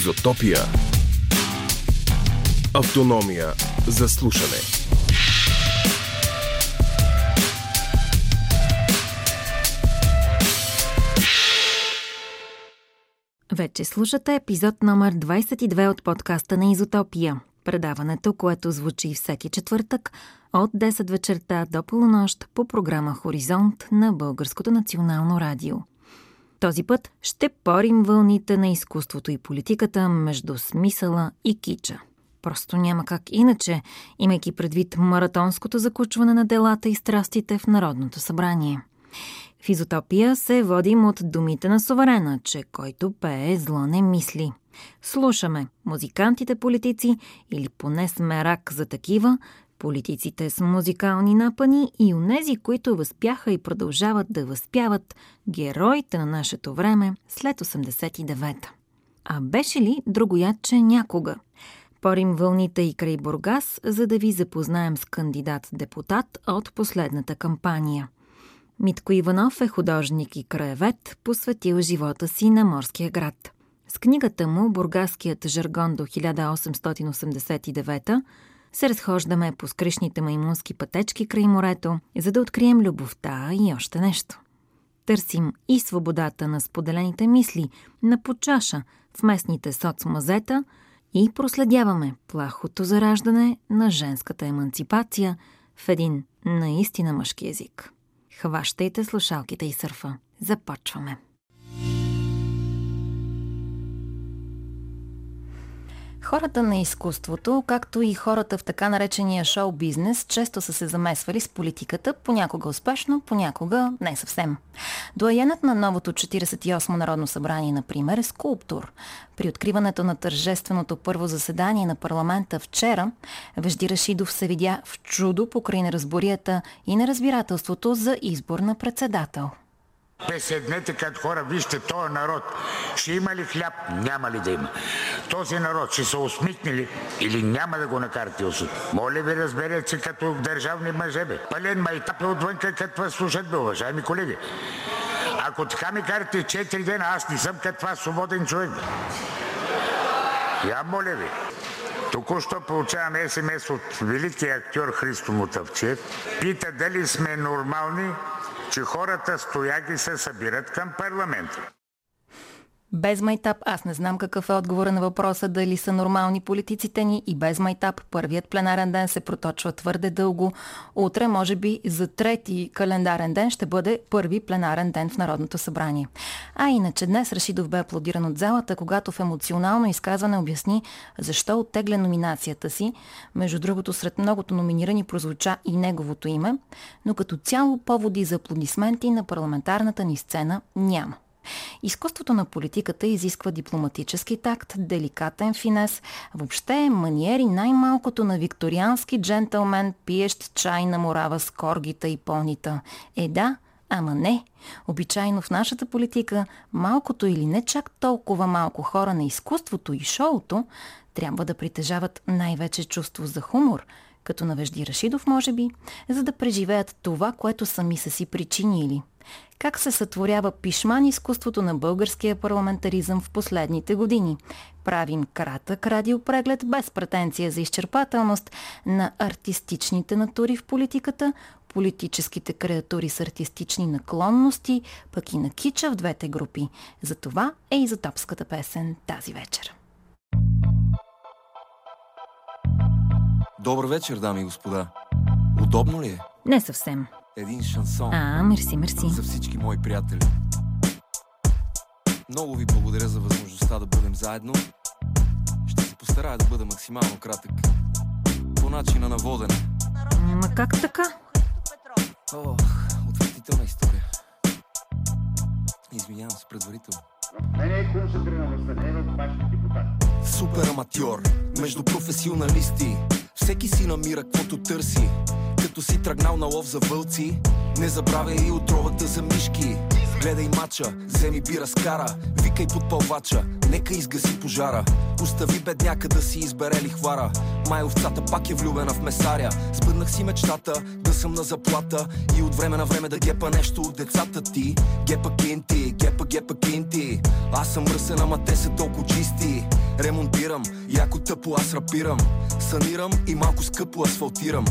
Изотопия. Автономия за слушане. Вече слушате епизод номер 22 от подкаста на Изотопия. Предаването, което звучи всеки четвъртък от 10 вечерта до полунощ по програма Хоризонт на Българското национално радио. Този път ще порим вълните на изкуството и политиката между смисъла и кича. Просто няма как иначе, имайки предвид маратонското закучване на делата и страстите в Народното събрание. В изотопия се водим от думите на суверена, че който пее зло не мисли. Слушаме музикантите политици или поне сме рак за такива, политиците с музикални напани и унези, които възпяха и продължават да възпяват героите на нашето време след 89-та. А беше ли другояче някога? Порим вълните и край Бургас, за да ви запознаем с кандидат-депутат от последната кампания. Митко Иванов е художник и краевед, посветил живота си на морския град. С книгата му «Бургаският жаргон до 1889» се разхождаме по скришните маймунски пътечки край морето, за да открием любовта и още нещо. Търсим и свободата на споделените мисли на почаша в местните соцмазета и проследяваме плахото зараждане на женската еманципация в един наистина мъжки език. Хващайте слушалките и сърфа. Започваме! Хората на изкуството, както и хората в така наречения шоу-бизнес, често са се замесвали с политиката, понякога успешно, понякога не съвсем. Доаенът на новото 48 Народно събрание, например, е скулптор. При откриването на тържественото първо заседание на парламента вчера, Вежди Рашидов се видя в чудо покрай неразборията и неразбирателството за избор на председател. Те седнете като хора, вижте, този народ ще има ли хляб? Няма ли да има. Този народ ще се усмихне ли или няма да го накарате усмихне? Моля ви, разберете се като държавни мъже, бе. Пълен майтап е отвънка, като вас слушат, бе, уважаеми колеги. Ако така ми карате 4 дена, аз не съм като вас свободен човек, бе. Я моля ви. Току-що получавам СМС от великия актьор Христо Мутавчев. Пита дали сме нормални, че хората стояги се събират към парламента. Без майтап аз не знам какъв е отговора на въпроса дали са нормални политиците ни и без майтап първият пленарен ден се проточва твърде дълго. Утре, може би, за трети календарен ден ще бъде първи пленарен ден в Народното събрание. А иначе днес Рашидов бе аплодиран от залата, когато в емоционално изказване обясни защо оттегля номинацията си. Между другото, сред многото номинирани прозвуча и неговото име, но като цяло поводи за аплодисменти на парламентарната ни сцена няма. Изкуството на политиката изисква дипломатически такт, деликатен финес, въобще маниери най-малкото на викториански джентълмен, пиещ чай на морава с коргита и понита. Е да, ама не. Обичайно в нашата политика малкото или не чак толкова малко хора на изкуството и шоуто трябва да притежават най-вече чувство за хумор, като на Вежди Рашидов, може би, за да преживеят това, което сами са си причинили – как се сътворява пишман изкуството на българския парламентаризъм в последните години. Правим кратък радиопреглед без претенция за изчерпателност на артистичните натури в политиката, политическите креатури с артистични наклонности, пък и на кича в двете групи. За това е изотопската песен тази вечер. Добър вечер, дами и господа. Удобно ли е? Не съвсем един шансон. А, мерси, мерси. За всички мои приятели. Много ви благодаря за възможността да бъдем заедно. Ще се постарая да бъда максимално кратък. По начина на водене. Ма как така? Ох, отвратителна история. Извинявам се предварително. Мене е концентрирана не е вашите депутати. Супер аматьор, между професионалисти. Всеки си намира каквото търси като си тръгнал на лов за вълци Не забравяй и отровата за мишки Гледай мача, вземи бира с кара Викай подпълвача, нека изгаси пожара. Остави бедняка да си избере лихвара. Май овцата пак е влюбена в месаря. Сбъднах си мечтата да съм на заплата. И от време на време да гепа нещо от децата ти. Гепа кинти, гепа гепа кинти. Аз съм мръсен, ама те са толкова чисти. Ремонтирам, яко тъпо аз рапирам. Санирам и малко скъпо асфалтирам.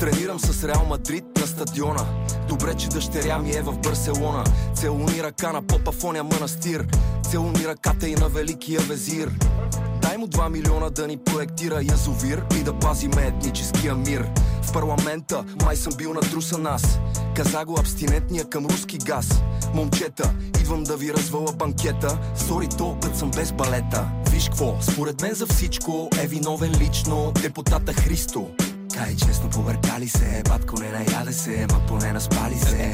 Тренирам с Реал Мадрид на стадиона. Добре, че дъщеря ми е в Барселона Целуни ръка на оня манастир Целуни ръката и на великия везир Дай му 2 милиона да ни проектира язовир и да пазиме етническия мир. В парламента май съм бил натрусан аз. Каза го абстинентния към руски газ. Момчета, идвам да ви развала банкета. Сори то, път съм без балета. Виж какво, според мен за всичко е виновен лично депутата Христо. Кай честно повъркали се, батко не наяде се, ма поне наспали се,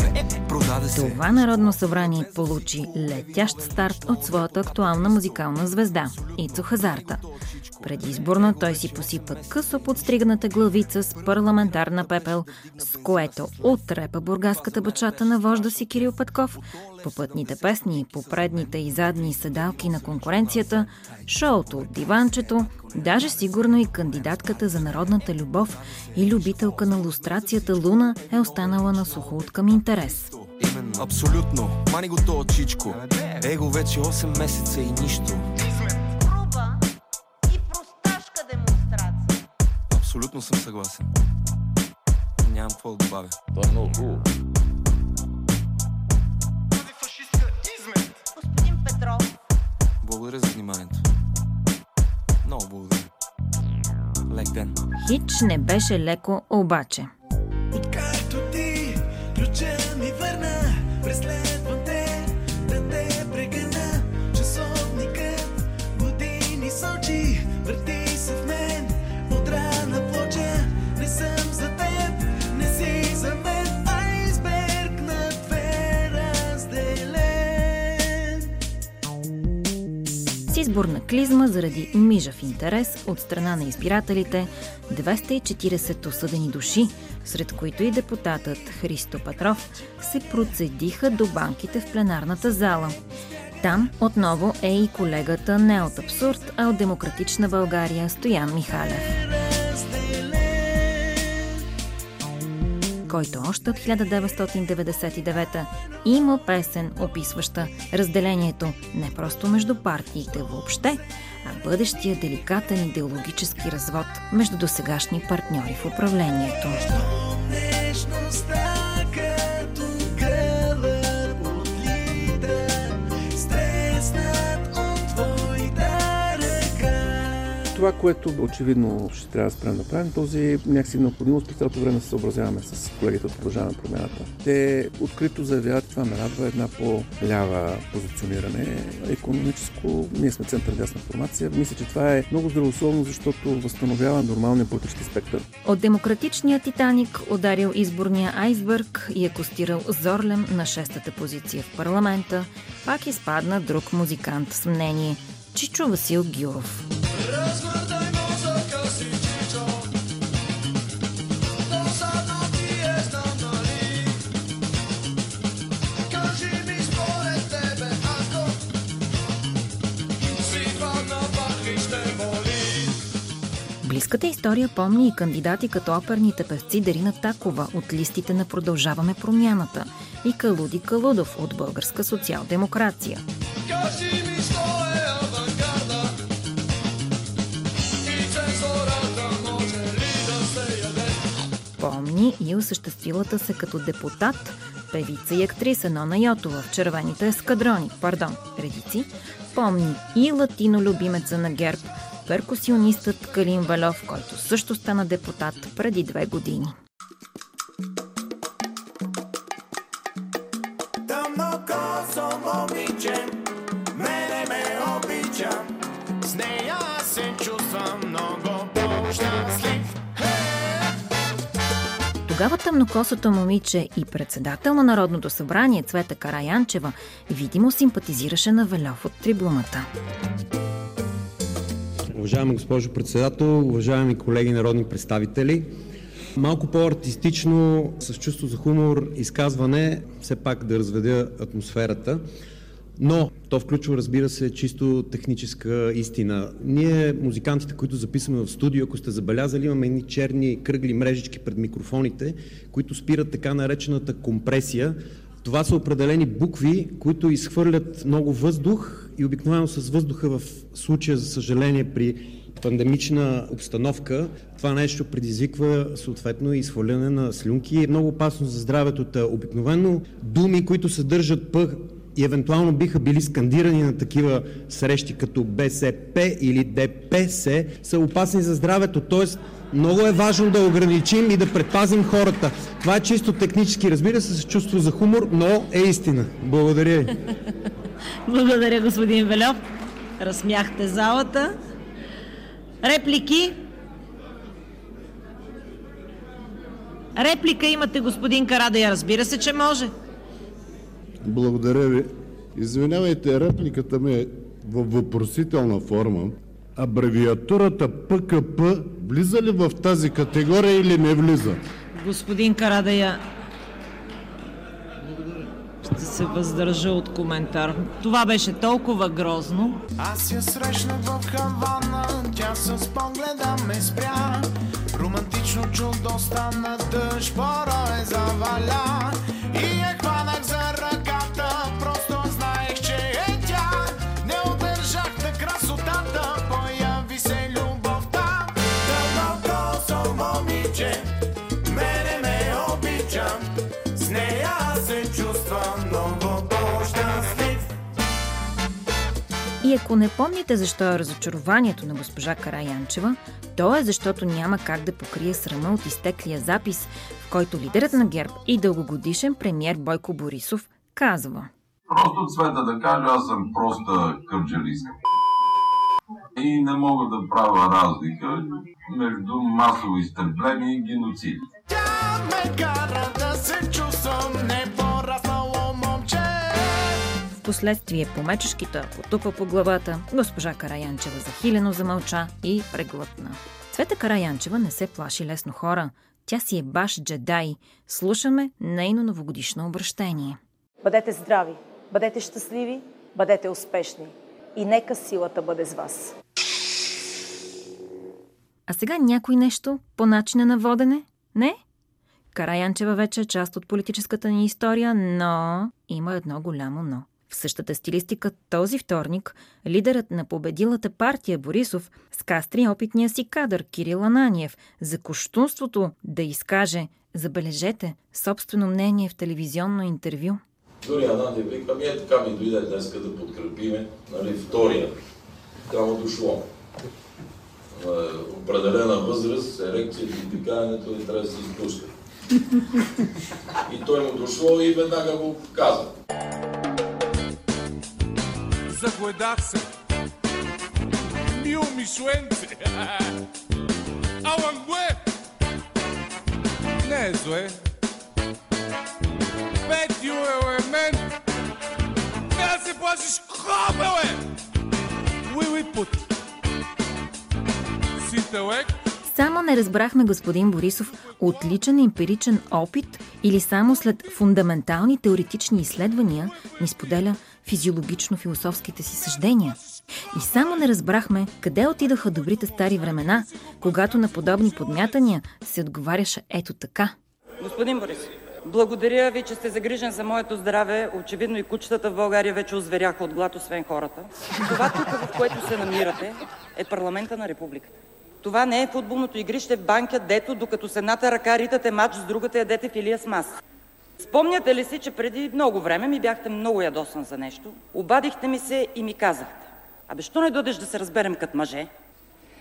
продаде се. Това Народно събрание получи летящ старт от своята актуална музикална звезда – Ицо Хазарта. Предизборно той си посипа късо подстриганата главица с парламентарна пепел, с което отрепа бургаската бачата на вожда си Кирил Петков, по пътните песни, по предните и задни седалки на конкуренцията, шоуто от диванчето, даже сигурно и кандидатката за народната любов и любителка на лустрацията Луна е останала на сухо от към интерес. Абсолютно. Мани го то чичко. Его вече 8 месеца и нищо. Абсолютно съм съгласен. Нямам какво да добавя. Това е много хубаво. Господин Петров. Благодаря за вниманието. Много благодаря. Лек ден. Хич не беше леко обаче. Откакто ти ключа изборна клизма заради мижав интерес от страна на избирателите 240 осъдени души, сред които и депутатът Христо Петров, се процедиха до банките в пленарната зала. Там отново е и колегата не от абсурд, а от Демократична България Стоян Михалев. Който още от 1999 има песен, описваща разделението не просто между партиите въобще, а бъдещия деликатен идеологически развод между досегашни партньори в управлението. Нежността Това, което очевидно ще трябва да спрем да правим, този някакси необходимост през цялото време се съобразяваме с колегите от Продължаваме промяната. Те открито заявяват, това ме радва, една по-лява позициониране. Економическо, ние сме център-дясна формация. Мисля, че това е много здравословно, защото възстановява нормалния политически спектър. От демократичния Титаник ударил изборния айсбърг и е костирал зорлем на шестата позиция в парламента, пак изпадна друг музикант с мнение – Чичо Васил Гюров. Ти е. Близката история помни и кандидати като оперните певци Дарина Такова от листите на Продължаваме промяната и Калуди Калудов от Българска социал-демокрация. Кажи Помни и осъществилата се като депутат певица и актриса Нона Йотова в червените ескадрони, пардон, редици. Помни и латино любимеца на ГЕРБ, перкусионистът Калин Валов, който също стана депутат преди две години. С нея се чувствам много по-щастлив. Тогава тъмнокосото момиче и председател на Народното събрание Цвета Караянчева видимо симпатизираше на Велов от трибуната. Уважаема госпожо председател, уважаеми колеги народни представители, малко по-артистично, с чувство за хумор, изказване, все пак да разведя атмосферата. Но то включва, разбира се, чисто техническа истина. Ние, музикантите, които записваме в студио, ако сте забелязали, имаме едни черни кръгли мрежички пред микрофоните, които спират така наречената компресия. Това са определени букви, които изхвърлят много въздух и обикновено с въздуха в случая, за съжаление, при пандемична обстановка, това нещо предизвиква съответно изхвърляне на слюнки и е много опасно за здравето. Обикновено думи, които съдържат П и евентуално биха били скандирани на такива срещи като БСП или ДПС, са опасни за здравето. Тоест, много е важно да ограничим и да предпазим хората. Това е чисто технически, разбира се, с чувство за хумор, но е истина. Благодаря ви. Благодаря, господин Велев. Разсмяхте залата. Реплики? Реплика имате, господин Карадая. Разбира се, че може. Благодаря ви. Извинявайте, репликата ми е във въпросителна форма. Абревиатурата ПКП влиза ли в тази категория или не влиза? Господин Карадая, ще се въздържа от коментар. Това беше толкова грозно. Аз я срещнах в Хавана, тя с погледа ме спря. Романтично чудо стана дъжд, пора е заваля. И я хванах за ръката, И ако не помните защо е разочарованието на госпожа Караянчева, то е защото няма как да покрие срама от изтеклия запис, в който лидерът на ГЕРБ и дългогодишен премьер Бойко Борисов казва Просто цвета да кажа, аз съм проста кърджалиска. И не мога да правя разлика между масово изтребление и геноцид. Тя ме кара да се чувствам непораснало момче. Впоследствие по мечешките потупа по главата, госпожа Караянчева захилено замълча и преглътна. Цвета Караянчева не се плаши лесно хора. Тя си е баш джедай. Слушаме нейно новогодишно обращение. Бъдете здрави, бъдете щастливи, бъдете успешни. И нека силата бъде с вас. А сега някой нещо по начина на водене? Не? Караянчева вече е част от политическата ни история, но има едно голямо но. В същата стилистика този вторник лидерът на победилата партия Борисов скастри опитния си кадър Кирил Ананиев за коштунството да изкаже, забележете, собствено мнение в телевизионно интервю. Дори Ананиев вика, ми е така ми дойде днес да подкрепиме, нали, втория. Така дошло. На определена възраст, ерекцията и пикаенето не трябва да се изпуска. И той му дошло и веднага го каза. Загледах се. Мил Мишленце. Алан го е. Не е зле. Петио елемент. Трябва да се плашиш кобеле. Уили пут. С интелект Само не разбрахме господин Борисов отличен емпиричен опит или само след фундаментални теоретични изследвания ни споделя физиологично-философските си съждения. И само не разбрахме къде отидоха добрите стари времена, когато на подобни подмятания се отговаряше ето така. Господин Борис, благодаря ви, че сте загрижен за моето здраве. Очевидно и кучетата в България вече озверяха от глад, освен хората. Това тук, в което се намирате, е парламента на републиката. Това не е футболното игрище в банка, дето докато с едната ръка ритате матч, с другата ядете филия с мас. Спомняте ли си, че преди много време ми бяхте много ядосан за нещо? Обадихте ми се и ми казахте. Абе, що не дойдеш да се разберем като мъже?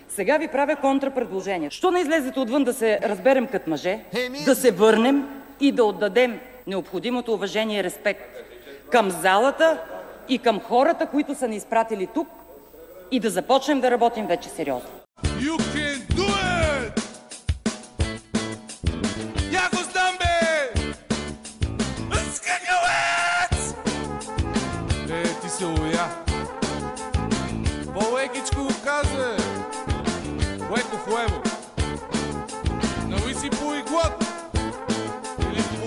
Сега ви правя контрапредложение. Що не излезете отвън да се разберем като мъже, да се върнем и да отдадем необходимото уважение и респект към залата и към хората, които са ни изпратили тук и да започнем да работим вече сериозно. Леко в лево. Нали си полиглот? Или!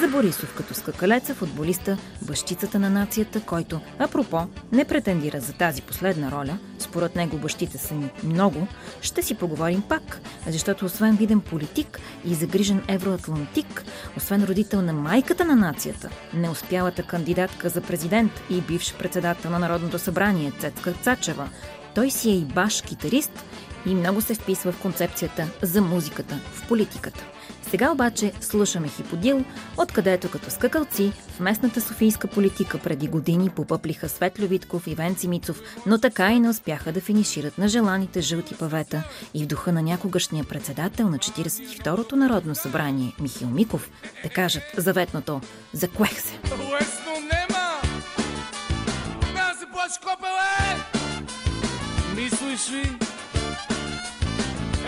За Борисов като скакалеца, футболиста, бащицата на нацията, който, апропо, не претендира за тази последна роля, според него бащите са ни много, ще си поговорим пак, защото освен виден политик и загрижен евроатлантик, освен родител на майката на нацията, неуспялата кандидатка за президент и бивш председател на Народното събрание Цецка Цачева, той си е и баш китарист и много се вписва в концепцията за музиката в политиката. Сега обаче слушаме Хиподил, откъдето като скакалци в местната софийска политика преди години попъплиха Светло Витков и Венци Мицов, но така и не успяха да финишират на желаните жълти павета и в духа на някогашния председател на 42-то Народно събрание Михил Миков да кажат заветното «Заклех се». Лесно нема! Да се плаче, копеле! misliš su išli.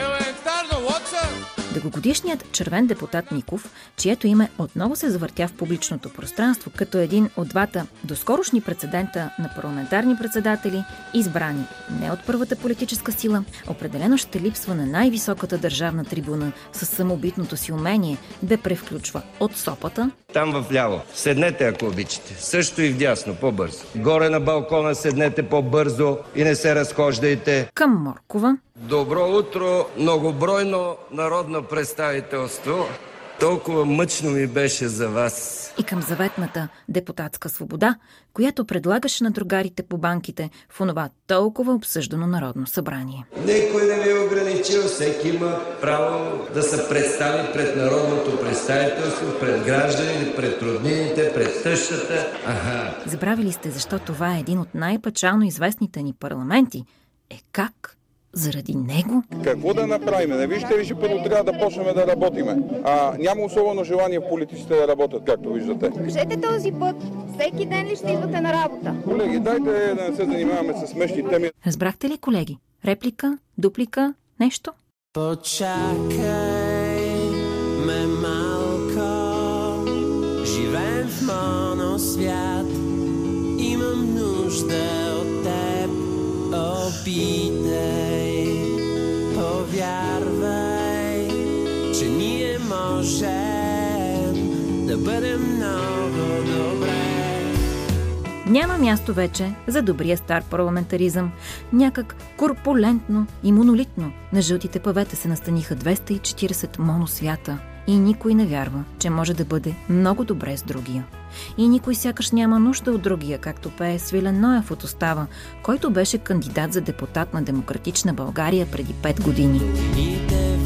Evo je tarno WhatsApp. Дългогодишният червен депутат Миков, чието име отново се завъртя в публичното пространство като един от двата доскорошни прецедента на парламентарни председатели, избрани не от първата политическа сила, определено ще липсва на най-високата държавна трибуна с самобитното си умение да превключва от сопата Там в ляво. Седнете, ако обичате. Също и вдясно, по-бързо. Горе на балкона седнете по-бързо и не се разхождайте. към Моркова, Добро утро, многобройно народно представителство. Толкова мъчно ми беше за вас. и към заветната депутатска свобода, която предлагаше на другарите по банките в онова толкова обсъждано Народно събрание. Никой не ви е ограничил, всеки има право да се представи пред народното представителство, пред гражданите, пред роднините, пред тъщата. Аха, Забравили сте защо това е един от най-печално известните ни парламенти. Е как? Заради него? Какво да направим? Не виждате ли, че първо трябва да почнем да работиме. А, няма особено желание политиците да работят, както виждате. Кажете този път, всеки ден ли ще идвате на работа? Колеги, дайте да не се занимаваме с смешни теми. Разбрахте ли, колеги? Реплика? Дуплика? Нещо? Почакай ме малко, живеем в моносвят, имам нужда от теб, опитай, бъдем много добре. Няма място вече за добрия стар парламентаризъм. Някак корпулентно и монолитно на жълтите павета се настаниха 240 моносвята. И никой не вярва, че може да бъде много добре с другия. И никой сякаш няма нужда от другия, както пее Свилен Ноев от Остава, който беше кандидат за депутат на Демократична България преди 5 години. Годините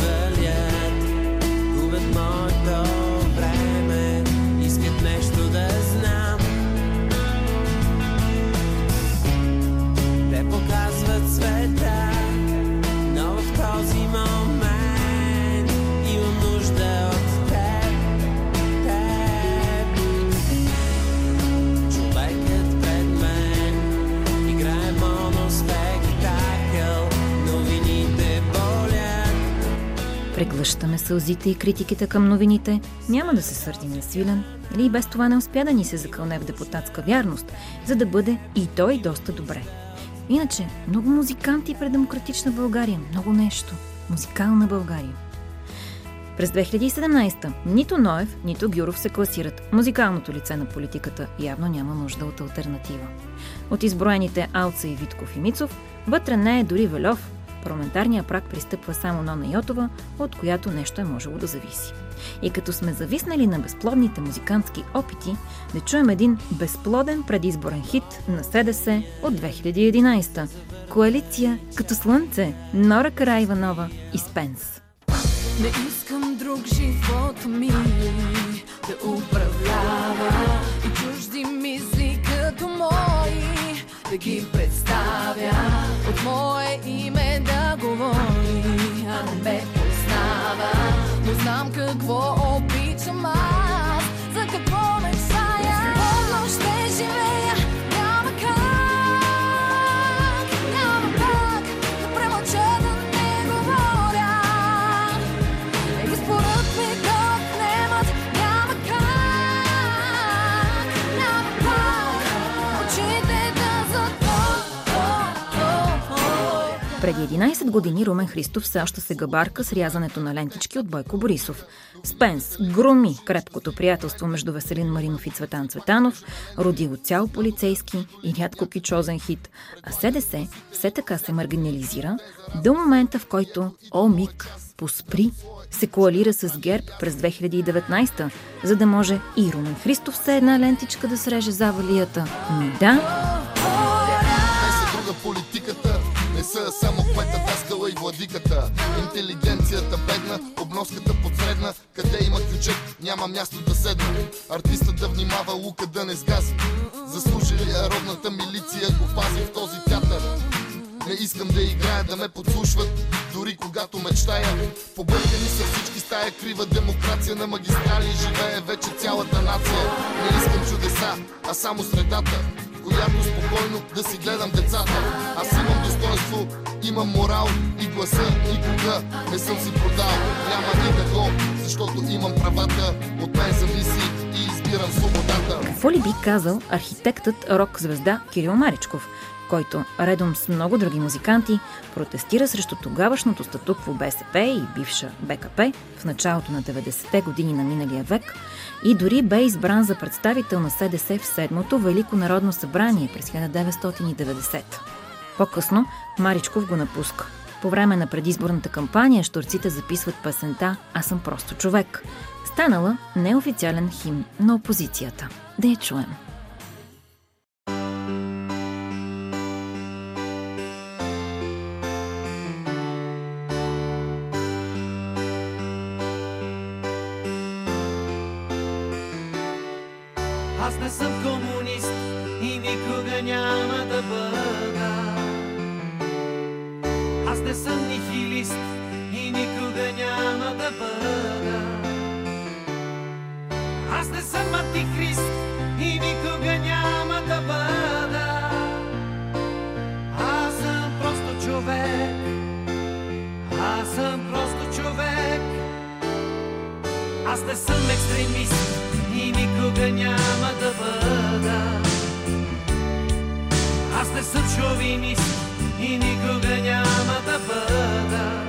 Преглъщаме сълзите и критиките към новините. Няма да се сърдим на Свилен. Или и без това не успя да ни се закълне в депутатска вярност, за да бъде и той доста добре. Иначе, много музиканти пред демократична България. Много нещо. Музикална България. През 2017 нито Ноев, нито Гюров се класират. Музикалното лице на политиката явно няма нужда от альтернатива. От изброените Алца и Витков и Мицов, вътре не е дори Велев. Парламентарният прак пристъпва само Нона Йотова, от която нещо е можело да зависи. И като сме зависнали на безплодните музикантски опити, да чуем един безплоден предизборен хит на СДС от 2011. Коалиция като слънце, Нора Караиванова и Спенс. Не искам друг живот ми да управлява и чужди мисли като мои да ги представя. От мое име да говори, а не ме познава. Но знам какво обичам аз, Преди 11 години Румен Христов все още се габарка с рязането на лентички от Бойко Борисов. Спенс громи крепкото приятелство между Веселин Маринов и Цветан Цветанов, роди го цял полицейски и рядко кичозен хит, а СДС все така се маргинализира до момента, в който О Миг поспри се коалира с ГЕРБ през 2019, за да може и Румен Христов все една лентичка да среже завалията. Ми да, са само кмета, даскала и владиката. Интелигенцията бедна, обноската подсредна Къде има ключът, няма място да седна. Артистът да внимава, лука да не сгази. Заслужили родната милиция го пази в този театър. Не искам да играя, да ме подслушват Дори когато мечтая. Побъркани са всички с тая крива демокрация. На магистрали живее вече цялата нация. Не искам чудеса, а само средата в която спокойно да си гледам децата. Аз имам достоинство, имам морал и гласа никога не съм си продал. Няма никакво, защото имам правата. От мен зависи и избирам свободата. Какво ли би казал архитектът рок-звезда Кирил Маричков, който, редом с много други музиканти, протестира срещу тогавашното статукво БСП и бивша БКП в началото на 90-те години на миналия век и дори бе избран за представител на СДС в седмото Велико народно събрание през 1990. По-късно Маричков го напуска. По време на предизборната кампания штурците записват песента «Аз съм просто човек», станала неофициален химн на опозицията. Да я чуем. Съм екстремист и никога няма да бъда. Аз не съм шовинист и никога няма да бъда.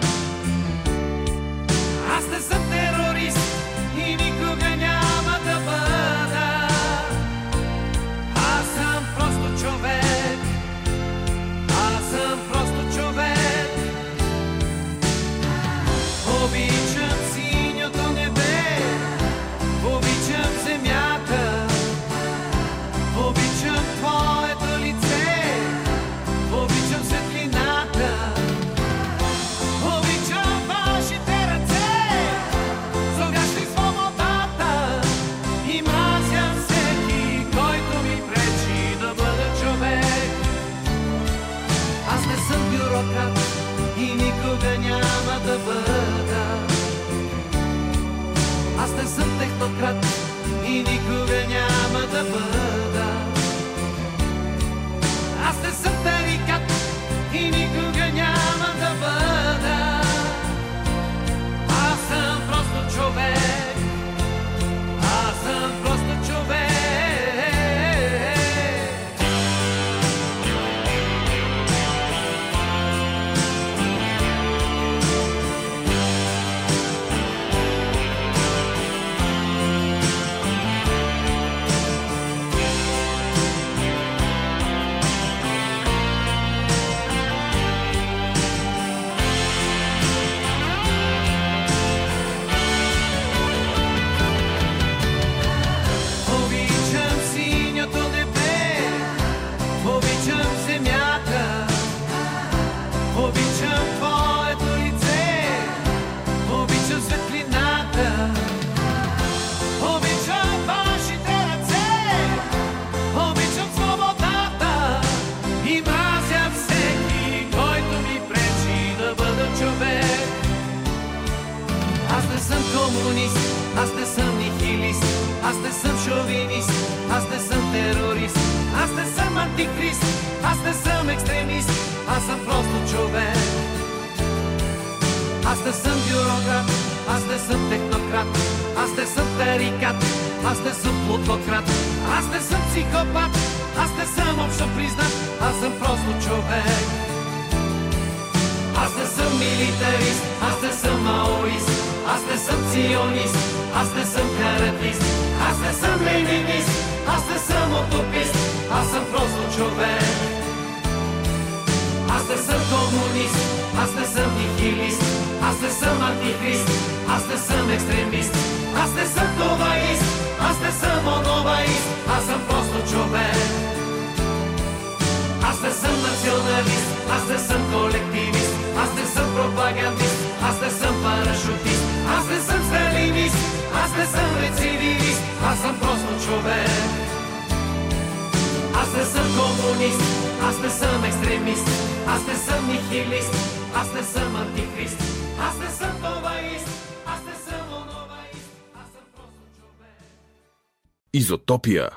Изотопия.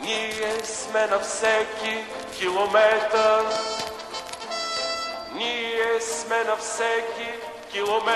Ние сме на всеки километър. Ние сме на всеки километър.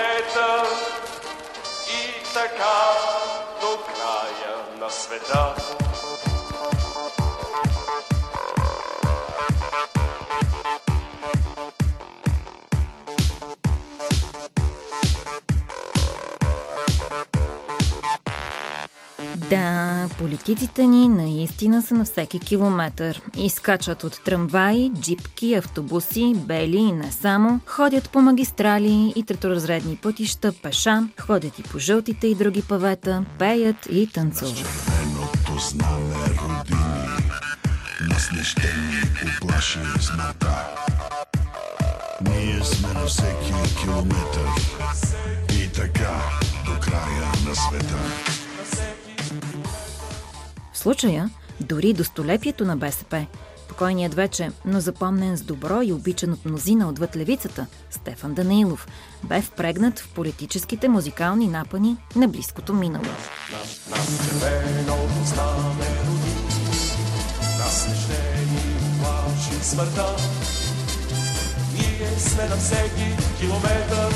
Да, политиците ни наистина са на всеки километър. Изкачат от трамваи, джипки, автобуси, бели и не само. Ходят по магистрали и треторазредни пътища, пеша, ходят и по жълтите и други павета, пеят и танцуват. Знаме родини, нас не ще ни оплаши смъртта. Ние сме на всеки километър и така до края на света. В случая, дори до столепието на БСП, покойният вече, но запомнен с добро и обичан от мнозина отвъд левицата, Стефан Данаилов, бе впрегнат в политическите музикални напани на близкото минало. Ние сме на всеки километър,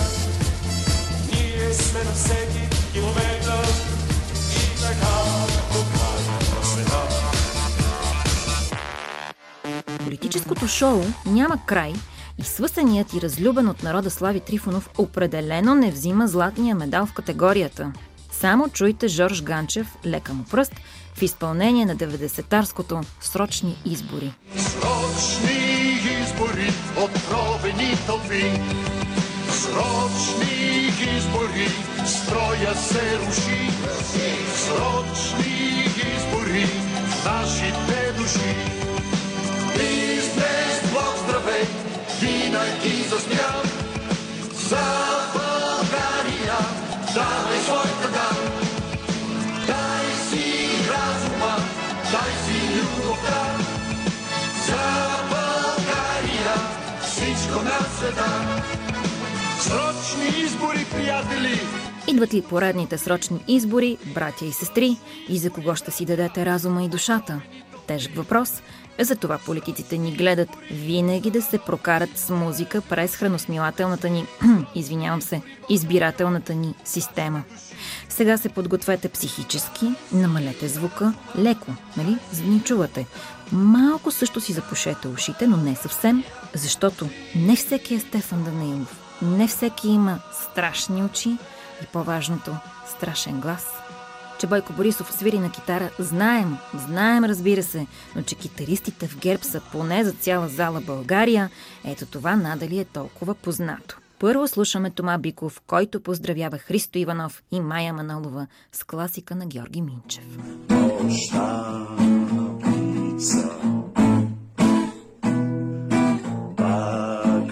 ние сме на всеки километър. И така Политическото шоу няма край и свъсеният и разлюбен от народа Слави Трифонов определено не взима златния медал в категорията. Само чуйте Жорж Ганчев, лека му пръст, в изпълнение на 90-тарското срочни избори. Срочни избори, отровени тълпи. Срочни избори, строя се руши. Срочни избори, нашите души. Бизнес блок здравей, винаги за смях. За България, давай своята дан. Дай си разума, дай си любовта. За България, всичко на света. Срочни избори, приятели! Идват ли поредните срочни избори, братя и сестри, и за кого ще си дадете разума и душата? Тежък въпрос. Затова политиците ни гледат винаги да се прокарат с музика през храносмилателната ни, извинявам се, избирателната ни система. Сега се подгответе психически, намалете звука, леко, нали, за да ни чувате. Малко също си запушете ушите, но не съвсем, защото не всеки е Стефан Данаилов. Не всеки има страшни очи и по-важното – страшен глас. Че Бойко Борисов свири на китара, знаем, знаем разбира се, но че китаристите в герб са поне за цяла зала България, ето това надали е толкова познато. Първо слушаме Тома Биков, който поздравява Христо Иванов и Майя Манолова с класика на Георги Минчев. Пак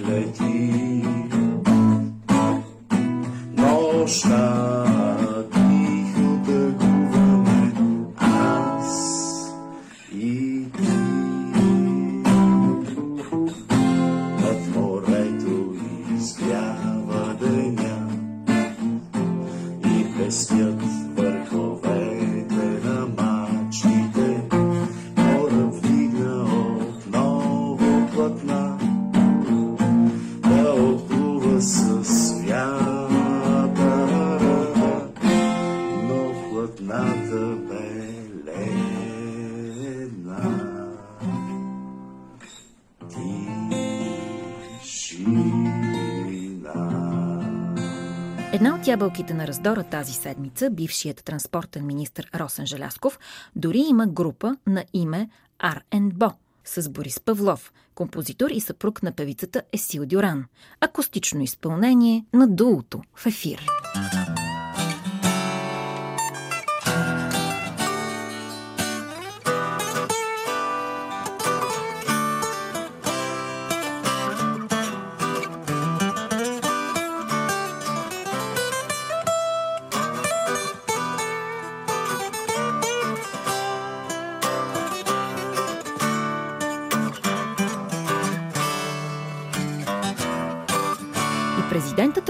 ябълките на раздора тази седмица, бившият транспортен министр Росен Желясков, дори има група на име R&Bo с Борис Павлов, композитор и съпруг на певицата Есил Дюран. Акустично изпълнение на дуото в ефир. И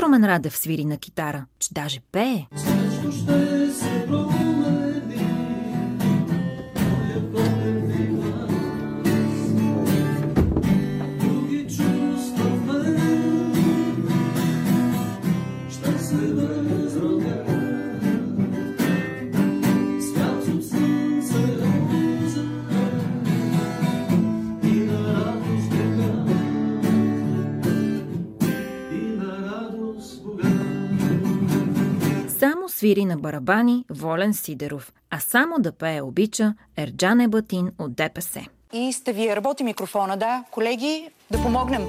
Румен Радев свири на китара, че даже пее. Свири на барабани Волен Сидеров, а само да пее обича Ерджан Ебатин от ДПС. И сте вие. Работи микрофона, да. Колеги, да помогнем.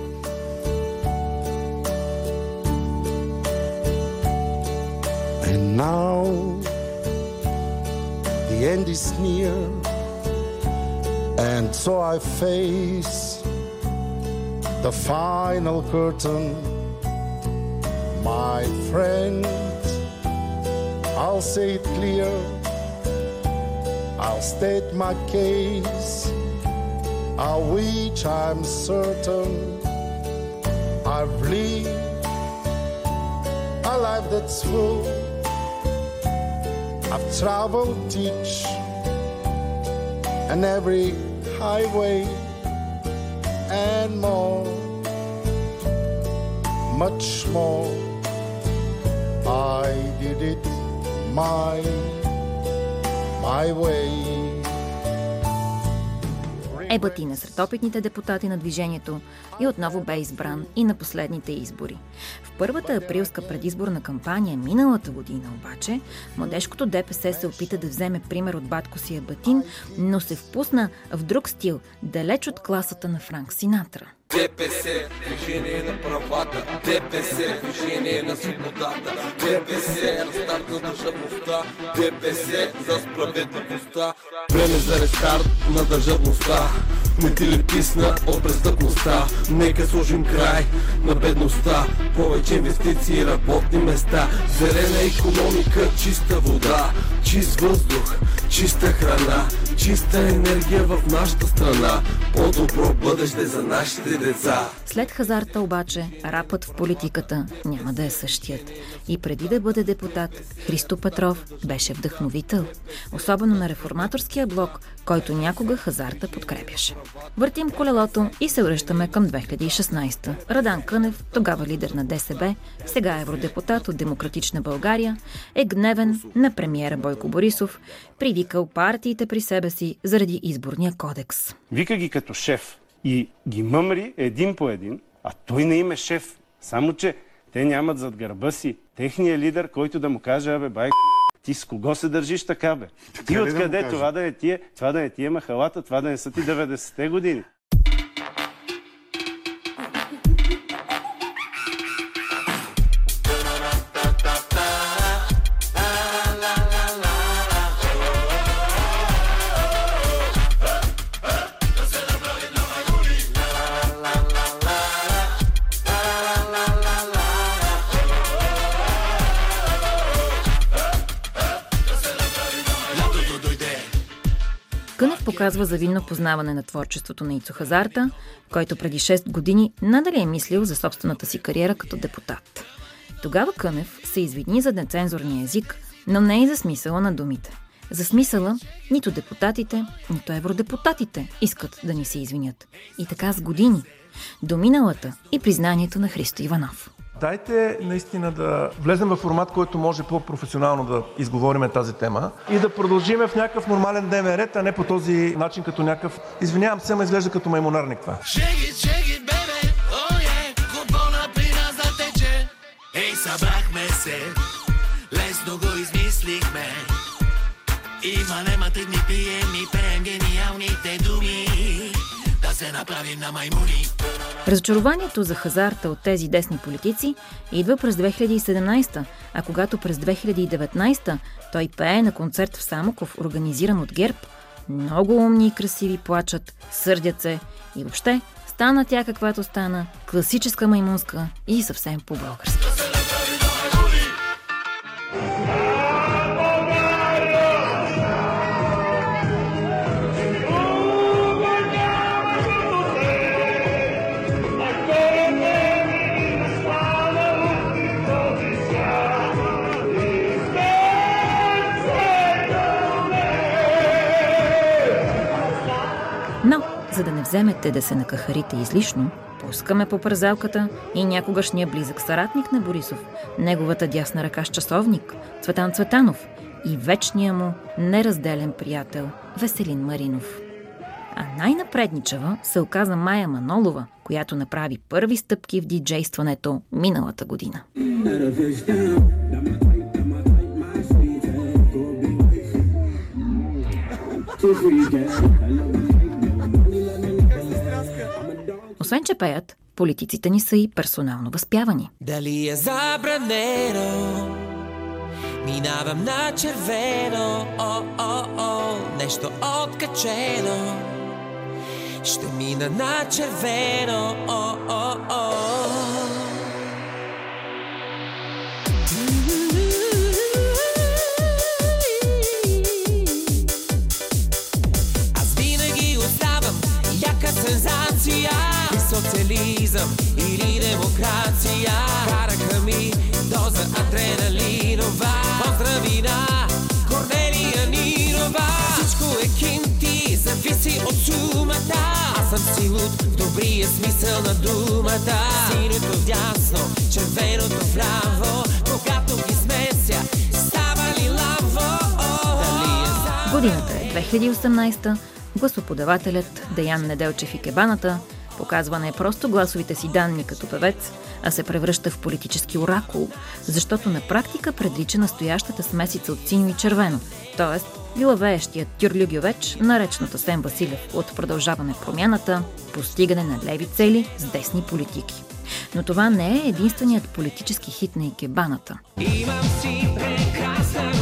And now the end is near, and so I face the final curtain. My friend, I'll say it clear, I'll state my case, of which I'm certain I've lived a life that's full. I've traveled each and every highway and more, much more. I did it my my way. Ебатин е сред опитните депутати на движението и отново бе избран и на последните избори. В първата априлска предизборна кампания миналата година обаче, младежкото ДПС се опита да вземе пример от батко си Ебатин, но се впусна в друг стил, далеч от класата на Франк Синатра. ДПС, движение на правата, ДПС, движение на свободата, ДПС, рестарт на държавността, ДПС за справедливостта. Време за рестарт на държавността, не ти ли писна от престъпността? Нека сложим край на бедността, повече инвестиции, работни места, зелена економика, чиста вода, чист въздух, чиста храна, чиста енергия в нашата страна, по-добро бъдеще за нашите деца. След хазарта обаче, рапът в политиката няма да е същият. И преди да бъде депутат, Христо Петров беше вдъхновител. Особено на реформаторския блок, който някога хазарта подкрепяше. Въртим колелото и се връщаме към 2016. Радан Кънев, тогава лидер на ДСБ, сега евродепутат от Демократична България, е гневен на премиера Бойко Борисов, привикал партиите при себе си заради изборния кодекс. Вика ги като шеф и ги мъмри един по един, а той не им е шеф. Само, че те нямат зад гърба си техния лидер, който да му каже, абе, бай, ти с кого се държиш така, бе? Ти да откъде? каже? това да не ти е, това да не ти е махалата, това да не са ти 90-те години. Кънев показва завидно познаване на творчеството на Ицо Хазарта, който преди 6 години надали е мислил за собствената си кариера като депутат. Тогава Кънев се извини за нецензурния език, но не и за смисъла на думите. За смисъла нито депутатите, нито евродепутатите искат да ни се извинят. И така с години. До миналата и признанието на Христо Иванов. Дайте наистина да влезем в формат, който може по-професионално да изговориме тази тема и да продължиме в някакъв нормален дневен ред, а не по този начин като някакъв... Извинявам се, ама изглежда като маймонарник това. Shake it, shake it, baby, футбола при нас да тече. Ей, събрахме се, лесно го измислихме. Има нема тъгни пием и пеем гениалните думи. Се направим на маймуни. Разочарованието за хазарта от тези десни политици идва през 2017, а когато през 2019 той пее на концерт в Самоков, организиран от ГЕРБ, много умни и красиви плачат, сърдят се и въобще стана тя каквато стана, класическа маймунска и съвсем по-български. Вземете да се накахарите излишно, пускаме по пързалката и някогашния близък съратник на Борисов, неговата дясна ръка с часовник, Цветан Цветанов и вечния му неразделен приятел Веселин Маринов. А най-напредничава се оказа Майя Манолова, която направи първи стъпки в диджействането миналата година. Освен, че пеят, политиците ни са и персонално възпявани. Дали е забранено? Минавам на червено, о, о, о, нещо откачено. Ще мина на червено, о, о, о. 2018, гласоподавателят Деян Неделчев и Кебаната показва не просто гласовите си данни като певец, а се превръща в политически оракул, защото на практика предрича настоящата смесица от синьо и червено, т.е. вилавеещият тюрлюгювеч на речната Сен Василев от продължаване промяната, постигане на леви цели с десни политики. Но това не е единственият политически хит на Икебаната. Имам си прекрасна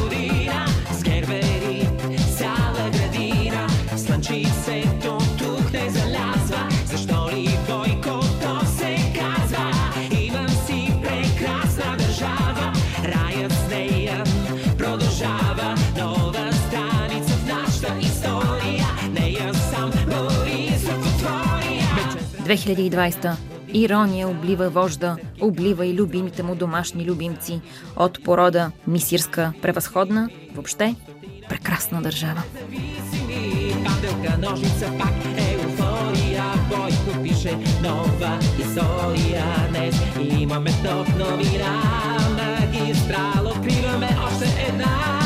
2020 Ирония облива вожда, облива и любимите му домашни любимци. От порода мисирска, превъзходна, въобще прекрасна държава. Паделка, ножица, пак еуфория. Бойко пише нова история Днес. Имаме топ новина. Магистрал откриваме още една.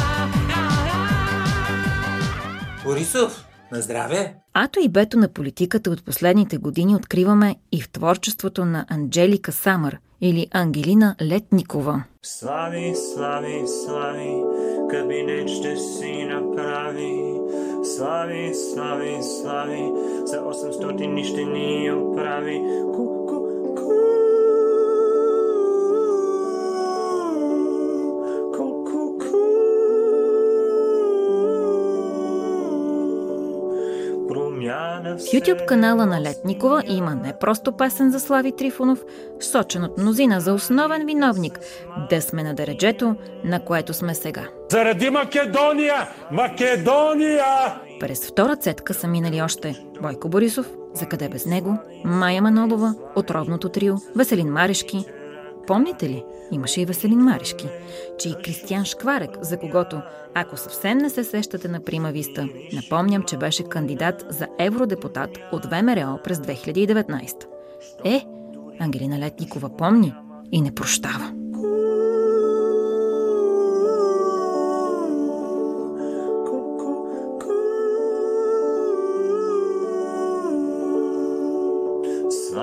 Борисов, на здраве! Ато и бето на политиката от последните години откриваме и в творчеството на Анджелика Самър или Ангелина Летникова. Слави, слави, слави, кабинет ще си направи. Слави, слави, слави, за 800 ни ще ни оправи. Ку, в YouTube канала на Летникова има не просто песен за Слави Трифонов, сочен от мнозина за основен виновник да сме на дереджето, на което сме сега. Заради Македония! Македония! През втора цетка са минали още Бойко Борисов, за къде без него, Майя Манолова, Отровното трио, Веселин Марешки. Помните ли? Имаше и Веселин Марешки, че и Кристиян Шкварек, за когото, ако съвсем не се сещате на Прима Виста, напомням, че беше кандидат за евродепутат от ВМРО през 2019. Е, Ангелина Летникова помни и не прощава.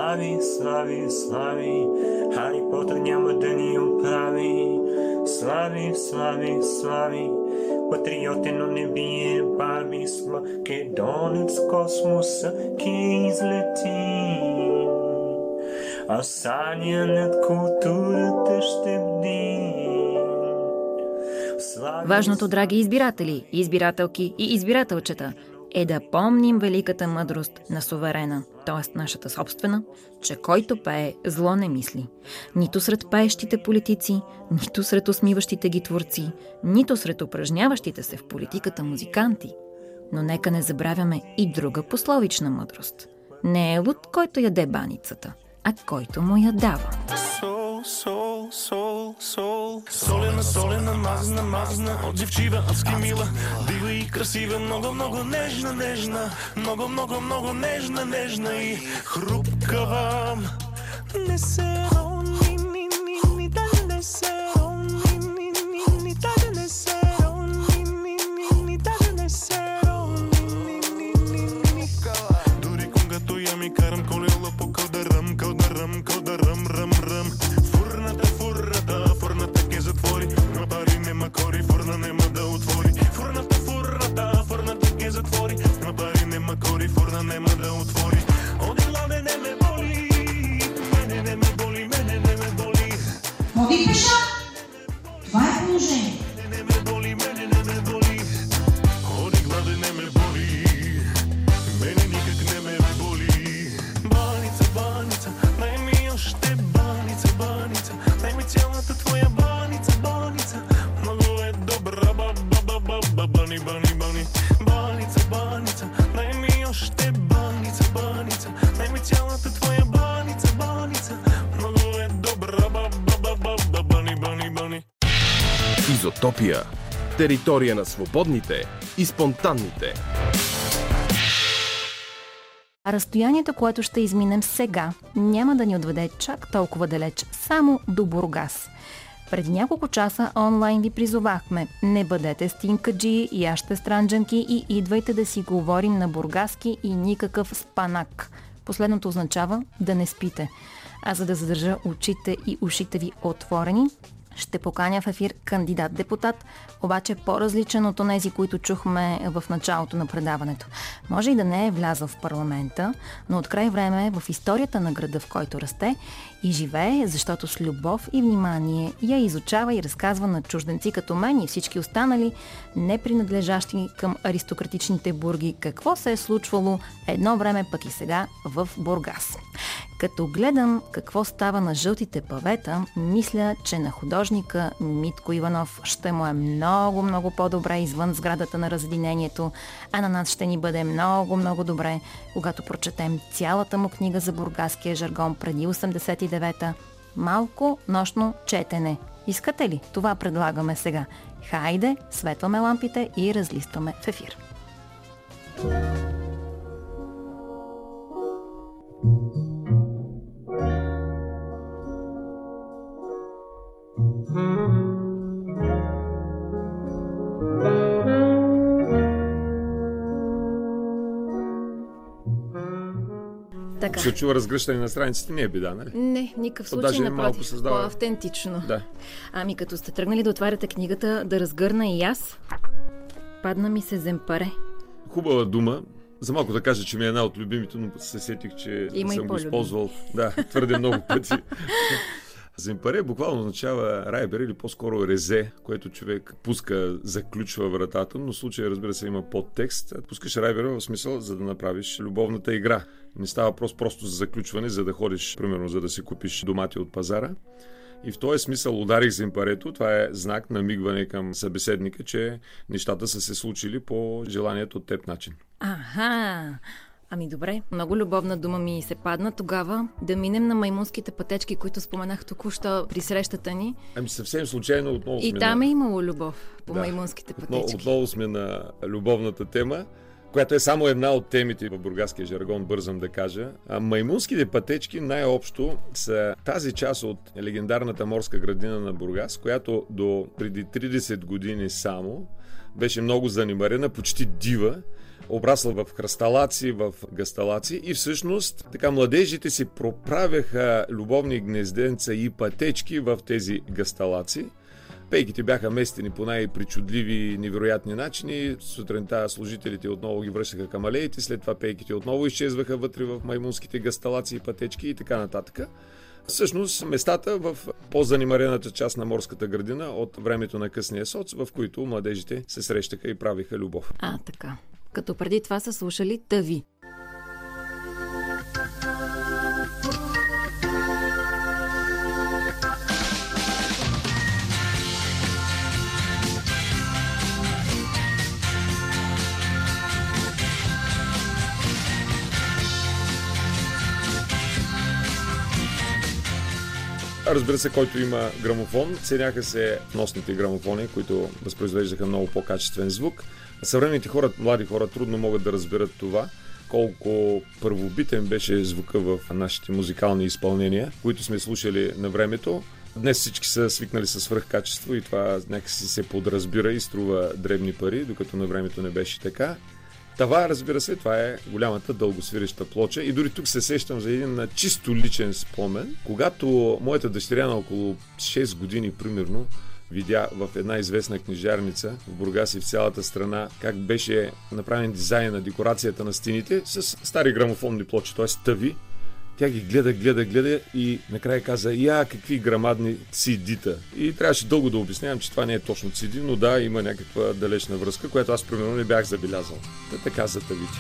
Слави, слави, слави, Хари Потър няма да ни оправи. Слави, слави, слави, патриоти, но не бие баби с Македонец космоса ке излетим. А саня над културата ще. Слави, Важното, драги избиратели, избирателки и избирателчета, е да помним великата мъдрост на суверена, т.е. нашата собствена, че който пее, зло не мисли. Нито сред пеещите политици, нито сред усмиващите ги творци, нито сред упражняващите се в политиката музиканти. Но нека не забравяме и друга пословична мъдрост. Не е луд, който яде баницата, а който му я дава. Сол, сол, сол, сол Солена, солена, мазна, мазна Отзивчива, адски мила Дива и красива, много, много нежна, нежна. Много, много, много нежна, нежна и хрупкава. Не се рони, ни, ни, ни, да не се Ходи пеша. Това е положение. Не Изотопия. Територия на свободните и спонтанните. Разстоянието, което ще изминем сега, няма да ни отведе чак толкова далеч, само до Бургас. Преди няколко часа онлайн ви призовахме. Не бъдете стинкаджи, яще странджанки и идвайте да си говорим на бургаски и никакъв спанак. Последното означава да не спите. А за да задържа очите и ушите ви отворени, ще поканя в ефир кандидат-депутат, обаче по-различен от онези, които чухме в началото на предаването. Може и да не е влязъл в парламента, но от край време в историята на града, в който расте и живее, защото с любов и внимание я изучава и разказва на чужденци като мен и всички останали, не принадлежащи към аристократичните бурги, какво се е случвало едно време пък и сега в Бургас. Като гледам какво става на жълтите павета, мисля, че на художника Митко Иванов ще му е много, много по-добре извън сградата на разединението, а на нас ще ни бъде много, много добре, когато прочетем цялата му книга за бургаския жаргон преди 89-та. Малко нощно четене. Искате ли? Това предлагаме сега. Хайде, светваме лампите и разлистваме в ефир. Така. Се чува разгръщане на страниците, не е беда, нали? Не, никакъв случай, даже малко напротив, създава- по-автентично. Да. Ами като сте тръгнали да отваряте книгата, да разгърна и аз, падна ми се земпаре. Хубава дума. За малко да кажа, че ми е една от любимите, но се сетих, че Има съм го използвал да, твърде много пъти. Земпаре буквално означава райбер или по-скоро резе, което човек пуска, заключва вратата, но в случая, разбира се, има подтекст. Пускаш райбера в смисъл, за да направиш любовната игра. Не става въпрос просто за заключване, за да ходиш, примерно, за да си купиш домати от пазара. И в този смисъл ударих земпарето. Това е знак на мигване към събеседника, че нещата са се случили по желанието от теб начин. Аха! Ами добре, много любовна дума ми се падна. Тогава да минем на маймунските пътечки, които споменах току-що при срещата ни. Ами съвсем случайно отново И сме там на... е имало любов по Да. маймунските пътечки. отново сме на любовната тема, която е само една от темите в бургаския жаргон, бързам да кажа. А маймунските пътечки най-общо са тази част от легендарната морска градина на Бургас, която до преди 30 години само беше много занимарена, почти дива, обрасла в хръсталаци, в гасталаци и всъщност така младежите си проправяха любовни гнезденца и пътечки в тези гасталаци. Пейките бяха местени по най-причудливи и невероятни начини. Сутринта служителите отново ги връщаха към алеите, след това пейките отново изчезваха вътре в маймунските гасталаци, пътечки и така нататък. Всъщност местата в по-занимарената част на морската градина от времето на късния соц, в които младежите се срещаха и правиха любов. А, така. Като преди това са слушали Тави. Разбира се, който има грамофон, ценяха се носните грамофони, които възпроизвеждаха много по-качествен звук. Съвременните хора, млади хора, трудно могат да разберат това, колко първобитен беше звука в нашите музикални изпълнения, които сме слушали на времето. Днес всички са свикнали с свръхкачество и това някакси се подразбира и струва дребни пари, докато на времето не беше така. Това, разбира се, това е голямата дългосвиреща плоча. И дори тук се сещам за един чисто личен спомен. Когато моята дъщеря на около 6 години, примерно, видя в една известна книжарница в Бургас и в цялата страна как беше направен дизайн на декорацията на стените с стари грамофонни плочи, т.е. тъви, тя ги гледа, гледа, гледа и накрая каза, я, какви грамадни CD-та. И трябваше дълго да обяснявам, че това не е точно CD, но да, има някаква далечна връзка, която аз примерно не бях забелязал. Та така за тавите.